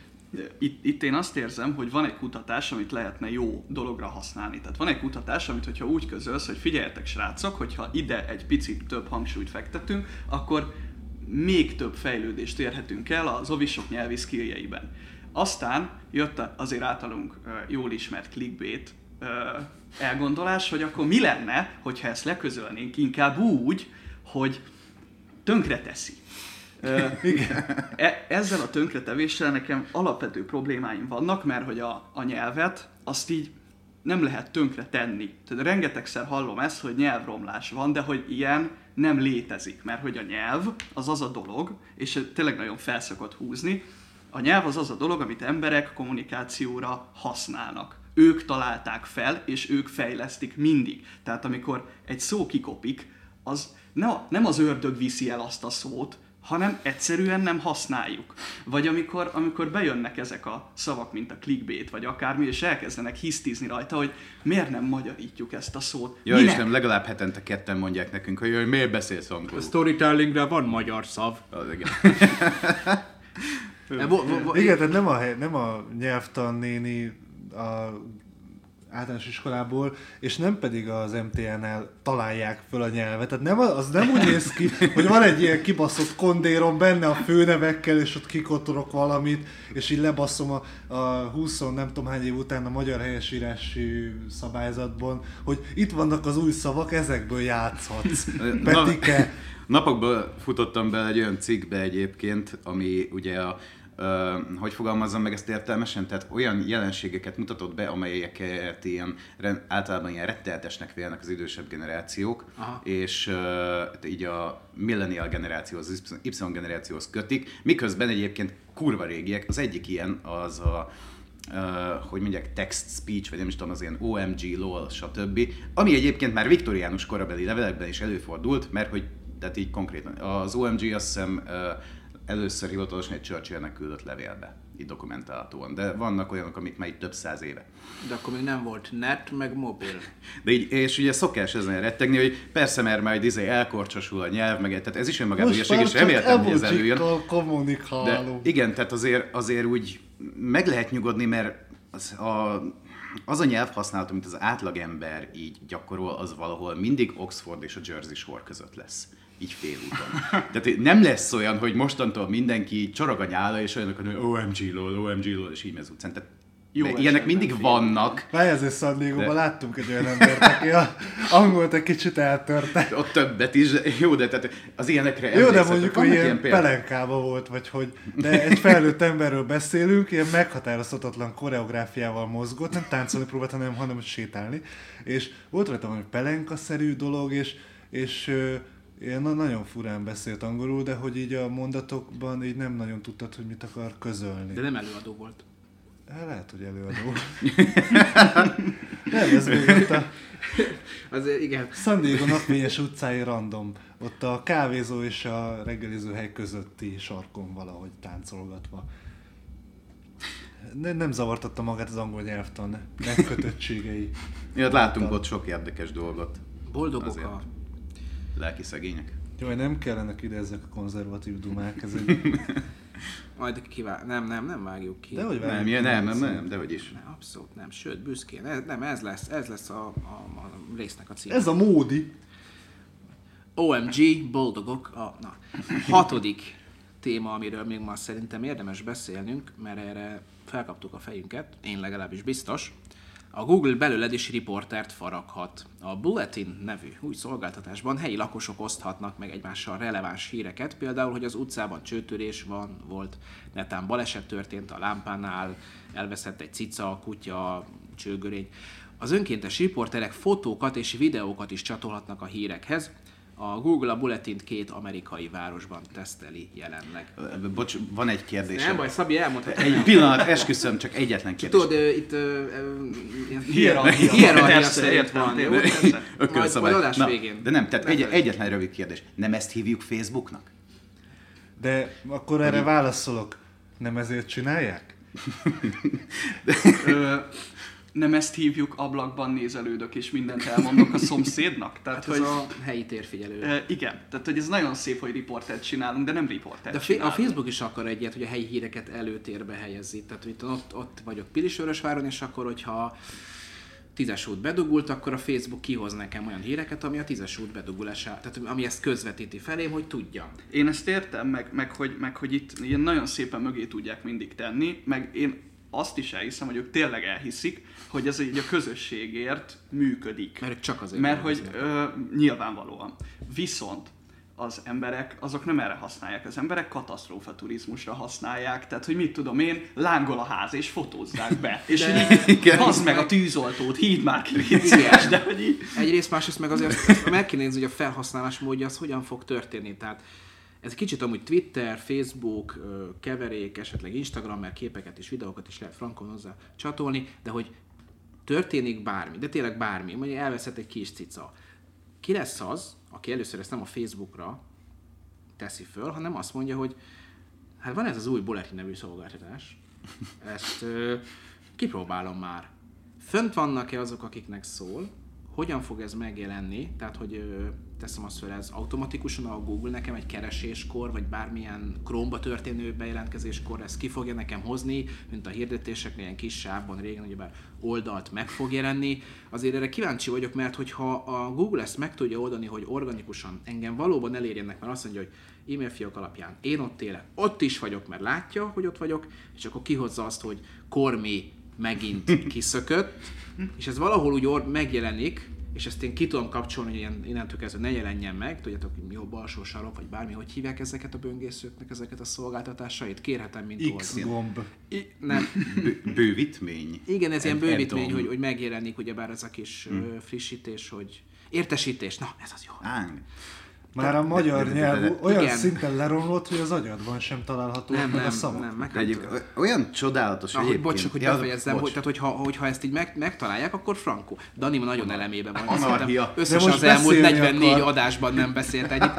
Itt, itt én azt érzem, hogy van egy kutatás, amit lehetne jó dologra használni. Tehát van egy kutatás, amit hogyha úgy közölsz, hogy figyeljetek srácok, hogyha ide egy picit több hangsúlyt fektetünk, akkor még több fejlődést érhetünk el az ovisok nyelvi skilljeiben. Aztán jött azért általunk jól ismert clickbait elgondolás, hogy akkor mi lenne, hogyha ezt leközölnénk inkább úgy, hogy tönkreteszi. E- ezzel a tönkretevéssel nekem alapvető problémáim vannak, mert hogy a, a nyelvet azt így nem lehet tönkre tenni. Tehát rengetegszer hallom ezt, hogy nyelvromlás van, de hogy ilyen nem létezik, mert hogy a nyelv az az a dolog, és tényleg nagyon felszokott húzni, a nyelv az az a dolog, amit emberek kommunikációra használnak. Ők találták fel, és ők fejlesztik mindig. Tehát amikor egy szó kikopik, az ne, nem az ördög viszi el azt a szót, hanem egyszerűen nem használjuk. Vagy amikor, amikor bejönnek ezek a szavak, mint a clickbait, vagy akármi, és elkezdenek hisztizni rajta, hogy miért nem magyarítjuk ezt a szót. Ja, Minek? Istenem, legalább hetente ketten mondják nekünk, hogy jaj, miért beszélsz A angolul? storytellingre van magyar szav. Az, igen. E, Igen, tehát nem a, hely- nem a nyelvtan néni a általános iskolából, és nem pedig az MTN-nel találják föl a nyelvet. Tehát nem, az nem úgy néz ki, hogy van egy ilyen kibaszott kondérom benne a főnevekkel, és ott kikotorok valamit, és így lebasszom a, a 20 nem tudom hány év után a magyar helyesírási szabályzatban, hogy itt vannak az új szavak, ezekből játszhatsz. Petike. Napokban futottam bele egy olyan cikkbe egyébként, ami ugye a, ö, hogy fogalmazzam meg ezt értelmesen, tehát olyan jelenségeket mutatott be, amelyeket ilyen, ren- általában ilyen retteltesnek vélnek az idősebb generációk, Aha. és ö, így a millennial generációhoz, az Y generációhoz kötik, miközben egyébként kurva régiek, az egyik ilyen az a Uh, hogy mondják, text speech, vagy nem is tudom, az ilyen OMG, LOL, stb. Ami egyébként már viktoriánus korabeli levelekben is előfordult, mert hogy, tehát így konkrétan, az OMG azt hiszem uh, először hivatalosan egy Churchillnek küldött levélbe, így dokumentálhatóan, de vannak olyanok, amik már így több száz éve. De akkor még nem volt net, meg mobil. De így, és ugye szokás ezen rettegni, hogy persze, mert majd izé elkorcsosul a nyelv, meg tehát ez is önmagában már és reméltem, hogy ez előjön. De igen, tehát azért, azért úgy meg lehet nyugodni, mert az a, az a nyelvhasználat, amit az átlagember így gyakorol, az valahol mindig Oxford és a Jersey Shore között lesz. Így félúton. Tehát nem lesz olyan, hogy mostantól mindenki csorog a nyála, és olyanok, hogy OMG lol, OMG lol, és így megy az utcán. Tehát Jó ilyenek mindig fél. vannak, azért San Diego-ban De- láttunk egy olyan embert, aki a angolt egy kicsit eltörte. ott többet is, jó, de tehát az ilyenekre Jó, de mondjuk, hogy ilyen példák. pelenkába volt, vagy hogy, de egy felnőtt emberről beszélünk, ilyen meghatározhatatlan koreográfiával mozgott, nem táncolni próbált, hanem, hanem sétálni, és volt rajta valami pelenka-szerű dolog, és, és ilyen na- nagyon furán beszélt angolul, de hogy így a mondatokban így nem nagyon tudtad, hogy mit akar közölni. De nem előadó volt. Hát Lehet, hogy előadó. nem, ez még ott a Azért igen. San Diego napfényes utcái random. Ott a kávézó és a reggeliző hely közötti sarkon valahogy táncolgatva. Nem, nem zavartatta magát az angol nyelvtan megkötöttségei. Ja, hát látunk ott sok érdekes dolgot. Boldogok Azért. a... Lelki szegények. Jó, nem kellenek ide ezek a konzervatív dumák, ez egy... Majd kivá... Nem, nem, nem vágjuk ki. De hogy Nem, ki, nem, nem, szóval. nem, dehogy is. Nem, abszolút nem, sőt, büszkén. Ez, nem, ez lesz, ez lesz a, a, a résznek a címe. Ez a módi. OMG, boldogok. A na, hatodik téma, amiről még ma szerintem érdemes beszélnünk, mert erre felkaptuk a fejünket, én legalábbis biztos. A Google belőled is riportert faraghat. A Bulletin nevű új szolgáltatásban helyi lakosok oszthatnak meg egymással releváns híreket, például, hogy az utcában csőtörés van, volt, netán baleset történt a lámpánál, elveszett egy cica, kutya, csőgörény. Az önkéntes riporterek fotókat és videókat is csatolhatnak a hírekhez. A Google a Bulletint két amerikai városban teszteli jelenleg. Bocs, van egy kérdésem. Nem baj, Szabi elmondta. Egy pillanat, esküszöm, csak egyetlen kérdés. Tudod, itt Hierarchia. szerint van. Majd, adás végén. De nem, tehát egy, egyetlen rövid kérdés. Nem ezt hívjuk Facebooknak? De akkor erre válaszolok. Nem ezért csinálják? nem ezt hívjuk, ablakban nézelődök, és mindent elmondok a szomszédnak? Tehát, Hát ez hogy, a helyi térfigyelő. ö, igen, tehát hogy ez nagyon szép, hogy riportert csinálunk, de nem riportert De a, fi- a csinálunk. Facebook is akar egy ilyet, hogy a helyi híreket előtérbe helyezi. Tehát itt, ott, ott vagyok Pilisvörösváron, és akkor, hogyha tízes út bedugult, akkor a Facebook kihoz nekem olyan híreket, ami a tízes út bedugulása, tehát ami ezt közvetíti felém, hogy tudjam. Én ezt értem, meg, meg, hogy, meg hogy itt ilyen nagyon szépen mögé tudják mindig tenni, meg én azt is elhiszem, hogy ők tényleg elhiszik, hogy ez így a közösségért működik. Mert csak azért Mert hogy dolgoznak. ö, nyilvánvalóan. Viszont az emberek, azok nem erre használják. Az emberek katasztrófa turizmusra használják. Tehát, hogy mit tudom én, lángol a ház és fotózzák be. És De- így, meg a tűzoltót, híd már ki, szíves, de hogy így... Egyrészt, másrészt meg azért meg kéne nézni, hogy a felhasználás módja az hogyan fog történni. Tehát ez kicsit amúgy Twitter, Facebook, keverék, esetleg Instagram, mert képeket és videókat is lehet frankon hozzá csatolni, de hogy történik bármi, de tényleg bármi, mondjuk elveszett egy kis cica. Ki lesz az, aki először ezt nem a Facebookra teszi föl, hanem azt mondja, hogy hát van ez az új Bulletin nevű szolgáltatás, ezt ö, kipróbálom már. Fönt vannak-e azok, akiknek szól, hogyan fog ez megjelenni, tehát hogy teszem azt fel, ez automatikusan a Google nekem egy kereséskor, vagy bármilyen Chrome-ba történő bejelentkezéskor ezt ki fogja nekem hozni, mint a hirdetéseknél ilyen kis sávban régen, ugyebár oldalt meg fog jelenni. Azért erre kíváncsi vagyok, mert hogyha a Google ezt meg tudja oldani, hogy organikusan engem valóban elérjenek, mert azt mondja, hogy e-mail fiók alapján én ott élek, ott is vagyok, mert látja, hogy ott vagyok, és akkor kihozza azt, hogy Kormi megint kiszökött, és ez valahol úgy or- megjelenik, és ezt én ki tudom kapcsolni, hogy ilyen, innentől kezdve ne jelenjen meg, tudjátok, hogy jobb alsó sarok, vagy bármi, hogy hívják ezeket a böngészőknek, ezeket a szolgáltatásait, kérhetem, mint X gomb. I, nem, Bő- bővítmény. igen, ez ilyen bővítmény, hogy, hogy megjelenik ugyebár ez a kis mm. frissítés, hogy értesítés, na ez az jó. Á, Már a magyar de- de- nyelv de- olyan igen. szinten leromlott, hogy az agyadban sem található Nem, meg a nem, szavak. nem, meg egyéb, olyan csodálatos Na, hogy bocs, hogy Ja, befejezzem, bocs. hogy, tehát hogyha, hogyha ezt így meg, megtalálják, akkor frankó. Dani ma nagyon elemében van. Anarchia. Összesen az elmúlt beszélni 44 akar. adásban nem beszélt egyik.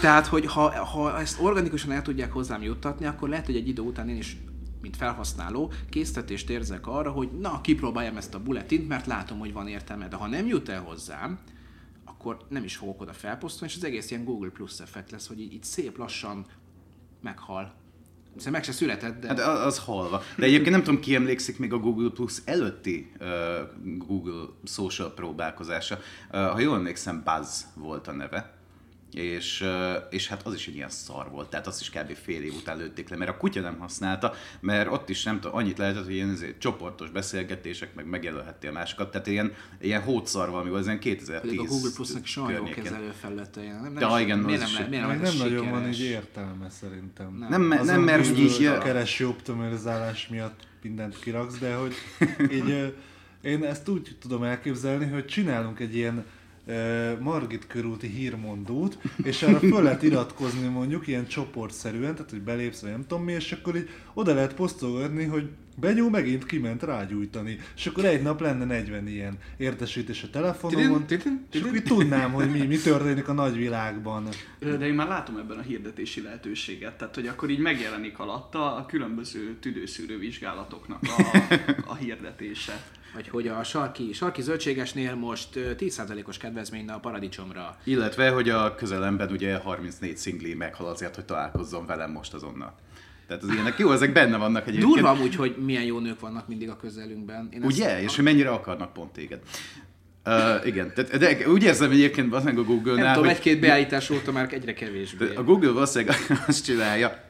Tehát, hogy ha, ha ezt organikusan el tudják hozzám juttatni, akkor lehet, hogy egy idő után én is mint felhasználó, késztetést érzek arra, hogy na, kipróbáljam ezt a bulletint, mert látom, hogy van értelme. De ha nem jut el hozzám, akkor nem is fogok oda felposztolni, és az egész ilyen Google Plus effekt lesz, hogy így szép lassan meghal. Hiszen meg se született, de... Hát az halva. De egyébként nem tudom, ki emlékszik még a Google Plus előtti uh, Google social próbálkozása. Uh, ha jól emlékszem, Buzz volt a neve. És, és hát az is egy ilyen szar volt, tehát azt is kb. fél év után lőtték le, mert a kutya nem használta, mert ott is nem tudom, annyit lehetett, hogy ilyen csoportos beszélgetések, meg megjelölhettél másokat, tehát ilyen, ilyen hótszar valami volt, ez ilyen 2010 Pedig a Google Plus-nak is olyan jó környékén. kezelő felülete. Nem, nem Ja, is- igen, miért nem, is- le, miért nem, nem nagyon van így értelme szerintem. Nem. Nem, Azon nem mert hogy így... a kereső optimalizálás miatt mindent kiraksz, de hogy így én ezt úgy tudom elképzelni, hogy csinálunk egy ilyen Margit körúti hírmondót, és arra föl lehet iratkozni mondjuk ilyen csoportszerűen, tehát hogy belépsz, vagy nem tudom mi, és akkor így oda lehet posztolgatni, hogy Benyó megint kiment rágyújtani, és akkor egy nap lenne 40 ilyen értesítés a telefonomon, és akkor így tudnám, hogy mi, mi történik a nagyvilágban. De én már látom ebben a hirdetési lehetőséget, tehát hogy akkor így megjelenik alatta a különböző tüdőszűrő vizsgálatoknak a, a hirdetése. Vagy hogy a sarki, sarki zöldségesnél most ö, 10%-os kedvezmény a paradicsomra. Illetve, hogy a közelemben ugye 34 szingli meghal azért, hogy találkozzon velem most azonnal. Tehát az ilyenek jó, ezek benne vannak egyébként. Durva amúgy, hogy milyen jó nők vannak mindig a közelünkben. Én ezt- Ugye? És hogy mennyire akarnak pont téged. Uh, igen, tehát, de úgy érzem egyébként valószínűleg a Nem Google-nál, tudom, hogy egy-két beállítás óta már egyre kevésbé. a Google valószínűleg azt csinálja,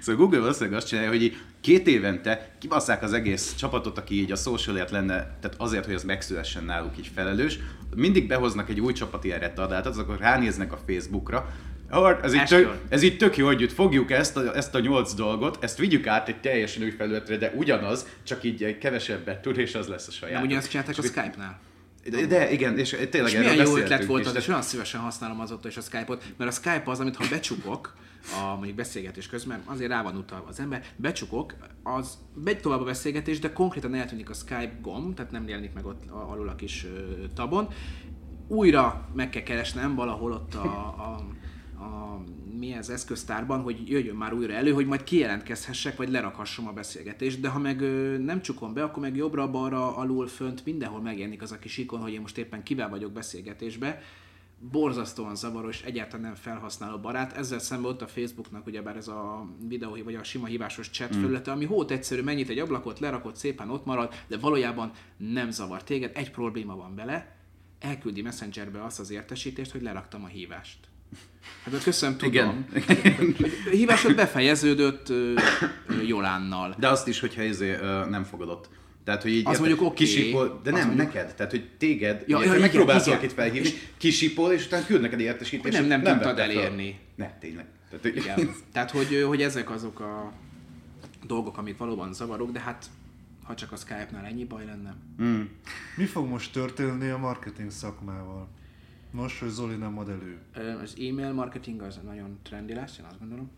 Szóval Google valószínűleg azt csinálja, hogy így két évente kibasszák az egész csapatot, aki így a socialért lenne, tehát azért, hogy az megszülessen náluk így felelős, mindig behoznak egy új csapat ilyen retardáltat, akkor ránéznek a Facebookra, ez, így tök, ez így tök jó együtt, fogjuk ezt a, ezt a nyolc dolgot, ezt vigyük át egy teljesen új felületre, de ugyanaz, csak így kevesebbet tud, és az lesz a saját. Nem ugyanazt csinálták a Skype-nál? De, de igen, és tényleg És erről milyen jó ötlet volt az, és olyan szívesen használom azóta is a Skype-ot, mert a Skype az, amit ha becsukok, a mondjuk beszélgetés közben, azért rá van utalva az ember, becsukok, az megy tovább a beszélgetés, de konkrétan eltűnik a Skype gomb, tehát nem jelenik meg ott alul a kis tabon. Újra meg kell keresnem valahol ott a, a, a mi ez eszköztárban, hogy jöjjön már újra elő, hogy majd kijelentkezhessek, vagy lerakhassam a beszélgetést, de ha meg ö, nem csukom be, akkor meg jobbra, balra, alul, fönt, mindenhol megjelenik az a kis ikon, hogy én most éppen kivel vagyok beszélgetésbe, borzasztóan zavaros, egyáltalán nem felhasználó barát. Ezzel szemben ott a Facebooknak ugyebár ez a videó vagy a sima hívásos chat mm. felülete, ami hót egyszerű, mennyit egy ablakot lerakott, szépen ott marad, de valójában nem zavar téged. Egy probléma van vele, elküldi Messengerbe azt az értesítést, hogy leraktam a hívást. Hát ott köszönöm, tudom. Igen. A hívásod befejeződött Jolánnal. De azt is, hogyha ezé, ö, nem fogadott. Tehát, hogy így Az mondjuk oké. kisipol, de Az nem, mondjuk- neked. Tehát, hogy téged, Ja, ja, megpróbálsz valakit felhívni, kisipol, és utána küld neked értesítést. Nem- nem hogy tudtad elérni. Ne, tényleg. Tehát, hogy Igen. Tehát, hogy, hogy ezek azok a dolgok, amik valóban zavarok, de hát ha csak a Skype-nál ennyi baj lenne. Mi fog most történni a marketing szakmával? Most, hogy Zoli nem ad elő. Az e-mail marketing az nagyon trendi lesz, én azt gondolom.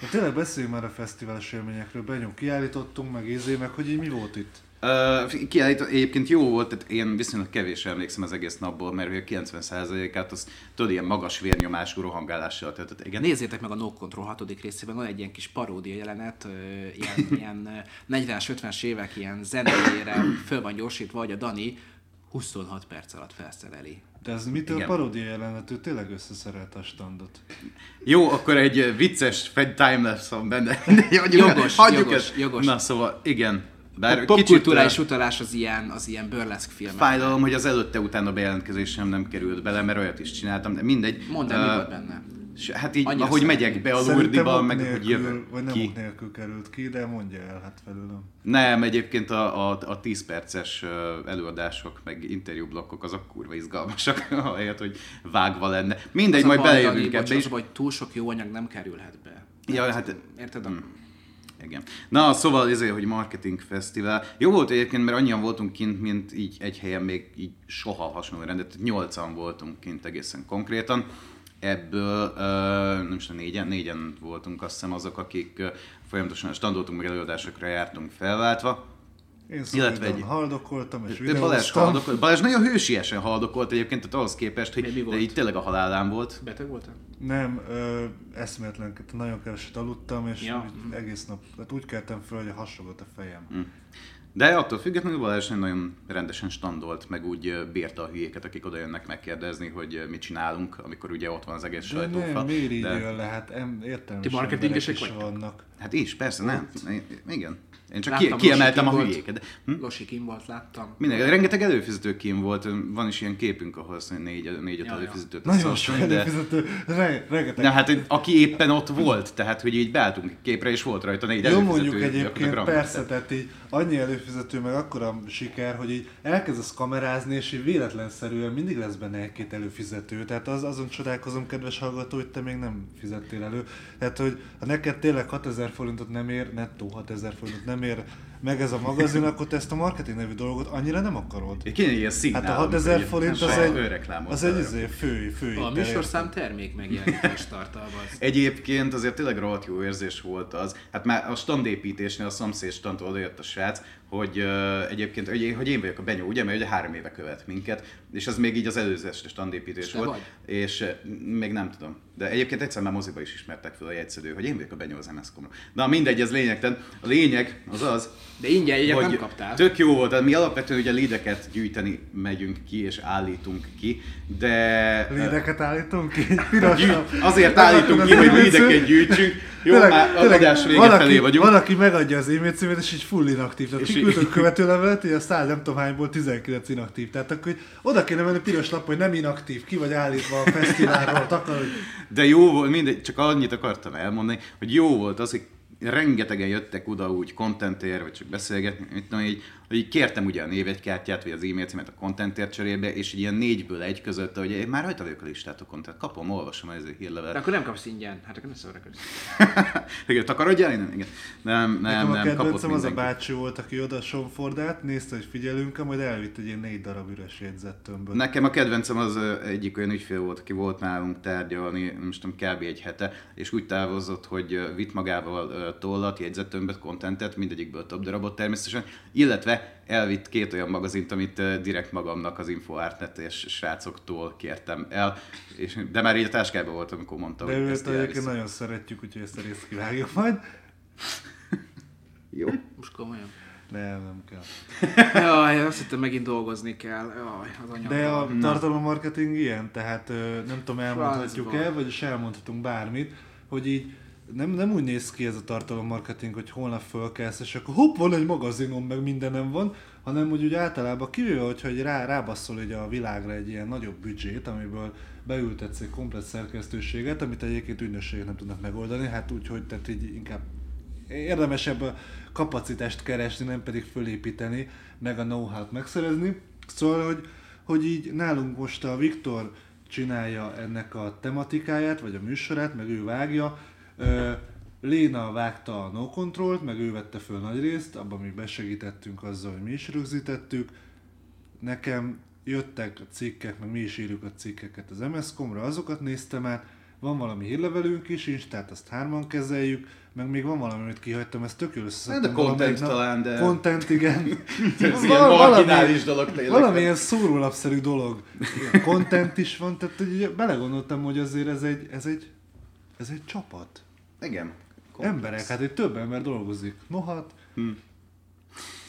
De tényleg beszéljünk már a fesztivális élményekről. Benyom, kiállítottunk, meg izé, meg hogy így mi volt itt? Uh, kiállít, egyébként jó volt, tehát én viszonylag kevés emlékszem az egész napból, mert hogy a 90%-át az tudod, ilyen magas vérnyomású rohangálással töltött. Igen. Nézzétek meg a No Control hatodik részében, van egy ilyen kis paródia jelenet, ilyen, ilyen ö, 40-es, 50-es évek ilyen zenéjére föl van gyorsítva, hogy a Dani 26 perc alatt felszereli. De ez mitől Igen. paródia jelenet? Ő tényleg összeszerelt a standot. Jó, akkor egy vicces fed timelapse van benne. De Jogos, hagyjuk jogos, ezt. jogos. Na szóval, igen. Bár A kicsit, popkulturális ö, utalás az ilyen, az ilyen burleszk film. Fájdalom, hogy az előtte-utána bejelentkezésem nem került bele, mert olyat is csináltam, de mindegy. Mondd el, mi Ö, volt benne. És hát így, Annyira ahogy megyek be a Lurdiba, meg hogy jövök vagy nem ki. ok nélkül került ki, de mondja el hát felőlem. Nem, egyébként a, a, a 10 perces előadások, meg interjúblokkok azok kurva izgalmasak, ahelyett, hogy vágva lenne. Mindegy, Az majd belejövünk ebbe is. az, hogy túl sok jó anyag nem kerülhet be. Ja, hát Érted? Mm. Igen. Na, szóval ezért, hogy marketing fesztivál. Jó volt egyébként, mert annyian voltunk kint, mint így egy helyen még így soha hasonló rendet. Nyolcan voltunk kint egészen konkrétan. Ebből, nem is négyen, négyen voltunk azt hiszem azok, akik folyamatosan standoltunk, meg előadásokra jártunk felváltva. Én Illetve egy- haldokoltam és Balázs, videóztam. haldokolt. Balázs nagyon hősiesen haldokolt egyébként, tehát ahhoz képest, Mi- mi hogy de volt? így tényleg a halálán volt. Beteg voltál? Nem, ö, eszméletlen, nagyon keveset aludtam, és Ja. egész nap, hát úgy keltem föl, hogy hasogott a fejem. Hm. De attól függetlenül Balázs nagyon rendesen standolt, meg úgy bírta a hülyéket, akik oda jönnek megkérdezni, hogy mit csinálunk, amikor ugye ott van az egész De sajtófa. nem, miért így de, jön le? Hát em, értelmes Ti marketingesek is vannak. Hát is, persze, nem. Igen. Én csak Láttam, ki, kiemeltem a hülyéket. Hm? Losi kim volt, láttam. Minden, rengeteg előfizető kim volt, van is ilyen képünk, ahol azt mondja, négy, négy-öt Ja, ja. előfizetőt Nagyon sok de- előfizető, re, rengeteg. Na hát, aki éppen ott volt, tehát hogy így beálltunk képre, és volt rajta négy Jó előfizető. mondjuk egyébként, persze, tehát így annyi előfizető, meg akkora siker, hogy így elkezdesz kamerázni, és így véletlenszerűen mindig lesz benne egy-két előfizető. Tehát az, azon csodálkozom, kedves hallgató, hogy te még nem fizettél elő. Tehát, hogy ha neked tényleg 6000 forintot nem ér, nettó 6000 forintot nem ér meg ez a magazin, akkor te ezt a marketing nevű dolgot annyira nem akarod. Kéne ilyen szignál, Hát a 6000 amikor forint az egy, az egy izé, fő, fő A műsorszám termék megjelenítés tartalmaz. Egyébként azért tényleg rohadt jó érzés volt az. Hát már a standépítésnél a szomszéd standtól odajött a srác, hogy uh, egyébként, hogy én, hogy én vagyok a Benyó, ugye, mert ugye három éve követ minket, és az még így az előző standépítés És te volt. vagy? És még nem tudom. De egyébként egyszer már moziba is ismertek fel a jegyszedő, hogy én vagyok a Benyó az ms Na mindegy, ez lényegtelen. A lényeg az az, De ingyen jegyet nem kaptál. Tök jó volt, de mi alapvetően ugye lideket gyűjteni megyünk ki és állítunk ki, de... Lédeket állítunk ki, pirosabb. Azért állítunk ki, hogy lideket gyűjtsünk. Jó, már a adás vége valaki, felé vagyunk. Valaki megadja az e-mail címét, és így full inaktív. Tehát kiküldtök követőlevelet, hogy a 100 nem tudom hányból 19 inaktív. Tehát akkor hogy oda kéne menni piros lap, hogy nem inaktív, ki vagy állítva a fesztiválról, akar, hogy De jó volt, mindegy, csak annyit akartam elmondani, hogy jó volt az, hogy rengetegen jöttek oda úgy contentért, vagy csak beszélgetni, mit tudom, így, hogy így kértem ugye a névegykártyát, vagy az e-mail címet a contentért cserébe, és így ilyen négyből egy között, hogy én már rajta vagyok a listátokon, tehát kapom, olvasom ez a De hírlevelet. akkor nem kapsz ingyen. Hát akkor ne szórakozz. Igen, takarodjál innen? Igen. Nem, nem, Nekem a nem, kapott kedvencem az a bácsi volt, aki oda sonfordát, nézte, hogy figyelünk, majd elvitt egy ilyen négy darab üres jegyzettömböt. Nekem a kedvencem az egyik olyan ügyfél volt, aki volt nálunk tárgyalni, nem is tudom, kb. egy hete, és úgy távozott, hogy vitt magával tollat, jegyzettömböt, kontentet, mindegyikből több darabot természetesen, illetve elvitt két olyan magazint, amit direkt magamnak az InfoArtnet és srácoktól kértem el, és, de már így a táskában volt, amikor mondta, De hogy őt ezt egyébként nagyon szeretjük, úgyhogy ezt a részt kivágjuk majd. Jó. Most komolyan. Nem, nem kell. Jaj, azt hittem megint dolgozni kell. Jaj, az anyag. De a tartalommarketing ilyen, tehát nem tudom, elmondhatjuk Francba. el, vagyis elmondhatunk bármit, hogy így nem, nem úgy néz ki ez a tartalommarketing, hogy holnap fölkelsz, és akkor hopp, van egy magazinom, meg mindenem van, hanem hogy úgy általában kivéve, hogyha egy rá, rábasszol egy a világra egy ilyen nagyobb büdzsét, amiből beültetsz egy komplet szerkesztőséget, amit egyébként ügynökségek nem tudnak megoldani, hát úgy, hogy tehát így inkább érdemesebb kapacitást keresni, nem pedig fölépíteni, meg a know-how-t megszerezni. Szóval, hogy, hogy így nálunk most a Viktor csinálja ennek a tematikáját, vagy a műsorát, meg ő vágja. Léna vágta a No Control-t, meg ő vette föl nagy részt, abban mi besegítettünk azzal, hogy mi is rögzítettük. Nekem jöttek a cikkek, meg mi is írjuk a cikkeket az MS-komra, azokat néztem át, van valami hírlevelünk is, Instát azt hárman kezeljük, meg még van valami, amit kihagytam, ezt tök jól összeszedtem. Hát de content talán, de- Content, igen. Ez ilyen marginális dolog tényleg. Valamilyen szórólapszerű dolog. Content is van, tehát hogy ugye belegondoltam, hogy azért ez egy, ez egy, ez egy csapat. Igen. Emberek, hát egy több ember dolgozik. No hát. Hm.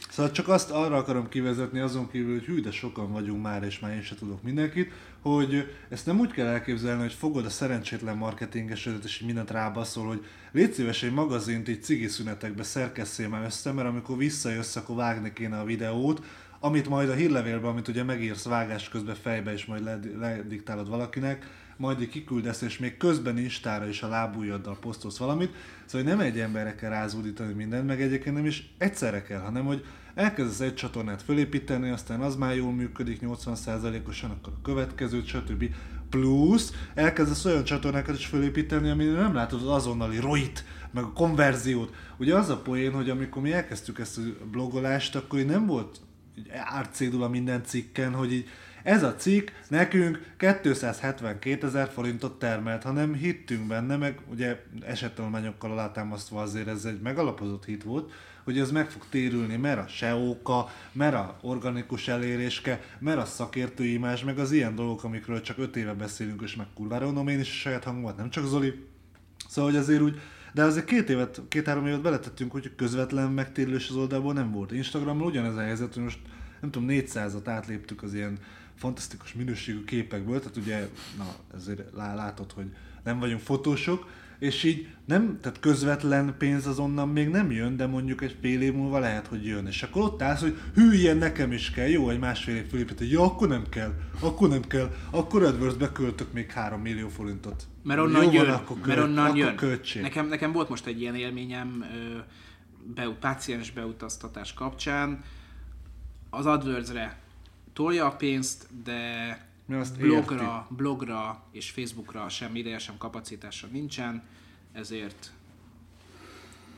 Szóval csak azt arra akarom kivezetni, azon kívül, hogy hű, de sokan vagyunk már, és már én se tudok mindenkit, hogy ezt nem úgy kell elképzelni, hogy fogod a szerencsétlen marketingesedet, és mindent rábaszol, hogy légy szíves egy magazint így cigi szünetekbe szerkesszél már össze, mert amikor visszajössz, akkor vágni kéne a videót, amit majd a hírlevélben, amit ugye megírsz vágás közben fejbe, és majd led- lediktálod valakinek, majd kiküldesz, és még közben Instára is a lábújaddal posztolsz valamit, szóval nem egy emberre kell rázúdítani mindent, meg egyébként nem is egyszerre kell, hanem hogy elkezdesz egy csatornát fölépíteni, aztán az már jól működik 80%-osan, akkor a következőt, stb. Plusz elkezdesz olyan csatornákat is fölépíteni, amire nem látod az azonnali roit, meg a konverziót. Ugye az a poén, hogy amikor mi elkezdtük ezt a blogolást, akkor nem volt árcédula minden cikken, hogy így ez a cikk nekünk 272 ezer forintot termelt, hanem hittünk benne, meg ugye esettanulmányokkal alátámasztva azért ez egy megalapozott hit volt, hogy ez meg fog térülni, mert a SEO-ka, mert a organikus eléréske, mert a szakértői imás, meg az ilyen dolgok, amikről csak 5 éve beszélünk, és meg kurvára unom én is a saját hangomat, nem csak Zoli. Szóval, hogy azért úgy, de azért két évet, két-három évet beletettünk, hogy közvetlen megtérülés az oldalból nem volt. Instagramon ugyanez a helyzet, hogy most nem tudom, 400-at átléptük az ilyen fantasztikus minőségű képekből, tehát ugye, na, ezért látod, hogy nem vagyunk fotósok, és így nem, tehát közvetlen pénz azonnal még nem jön, de mondjuk egy fél év múlva lehet, hogy jön. És akkor ott állsz, hogy hű, ilyen nekem is kell, jó, egy másfél év fölépít, hogy ja, akkor nem kell, akkor nem kell, akkor AdWords-be költök még 3 millió forintot. Mert onnan jó, jön, van, akkor költ, mert onnan akkor jön. Költség. Nekem, nekem volt most egy ilyen élményem be, páciens beutaztatás kapcsán. Az AdWords-re tolja a pénzt, de azt blogra, blogra és Facebookra sem ideje, sem kapacitása nincsen, ezért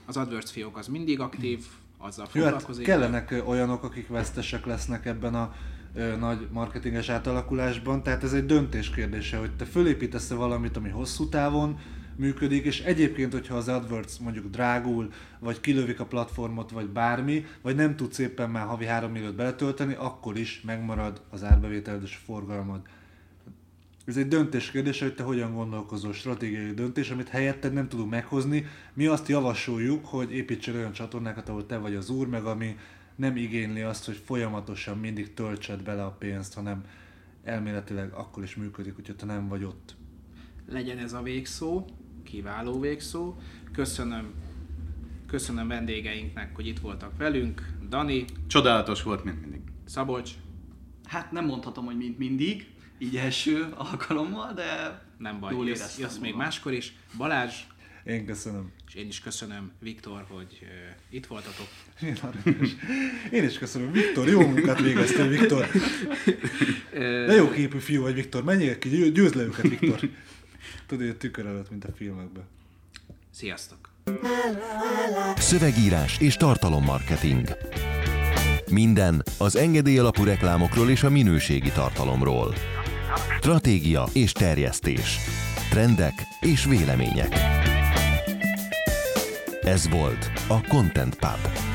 az AdWords fiók az mindig aktív, azzal Jó, hát foglalkozik. kellenek olyanok, akik vesztesek lesznek ebben a ö, nagy marketinges átalakulásban, tehát ez egy döntés kérdése, hogy te fölépítesz-e valamit, ami hosszú távon működik, és egyébként, hogyha az AdWords mondjuk drágul, vagy kilövik a platformot, vagy bármi, vagy nem tudsz éppen már havi 3 milliót beletölteni, akkor is megmarad az árbevételed és a forgalmad. Ez egy döntés kérdése, hogy te hogyan gondolkozol, stratégiai döntés, amit helyetted nem tudunk meghozni. Mi azt javasoljuk, hogy építsél olyan csatornákat, ahol te vagy az úr, meg ami nem igényli azt, hogy folyamatosan mindig töltsed bele a pénzt, hanem elméletileg akkor is működik, hogyha te nem vagy ott. legyen ez a végszó, kiváló végszó. Köszönöm, köszönöm vendégeinknek, hogy itt voltak velünk. Dani, Csodálatos volt, mint mindig. Szabolcs, Hát nem mondhatom, hogy mint mindig, így első alkalommal, de nem baj, jól jössz, jössz még máskor is. Balázs, Én köszönöm. és én is köszönöm, Viktor, hogy uh, itt voltatok. Én. Én is köszönöm. Viktor, jó munkát végeztél, Viktor. De jó képű fiú vagy, Viktor. Menjél ki, győ- győzd le őket, Viktor. Tudod, hogy a tükör előtt, mint a filmekben. Sziasztok! Szövegírás és tartalommarketing. Minden az engedély alapú reklámokról és a minőségi tartalomról. Stratégia és terjesztés. Trendek és vélemények. Ez volt a Content Pub.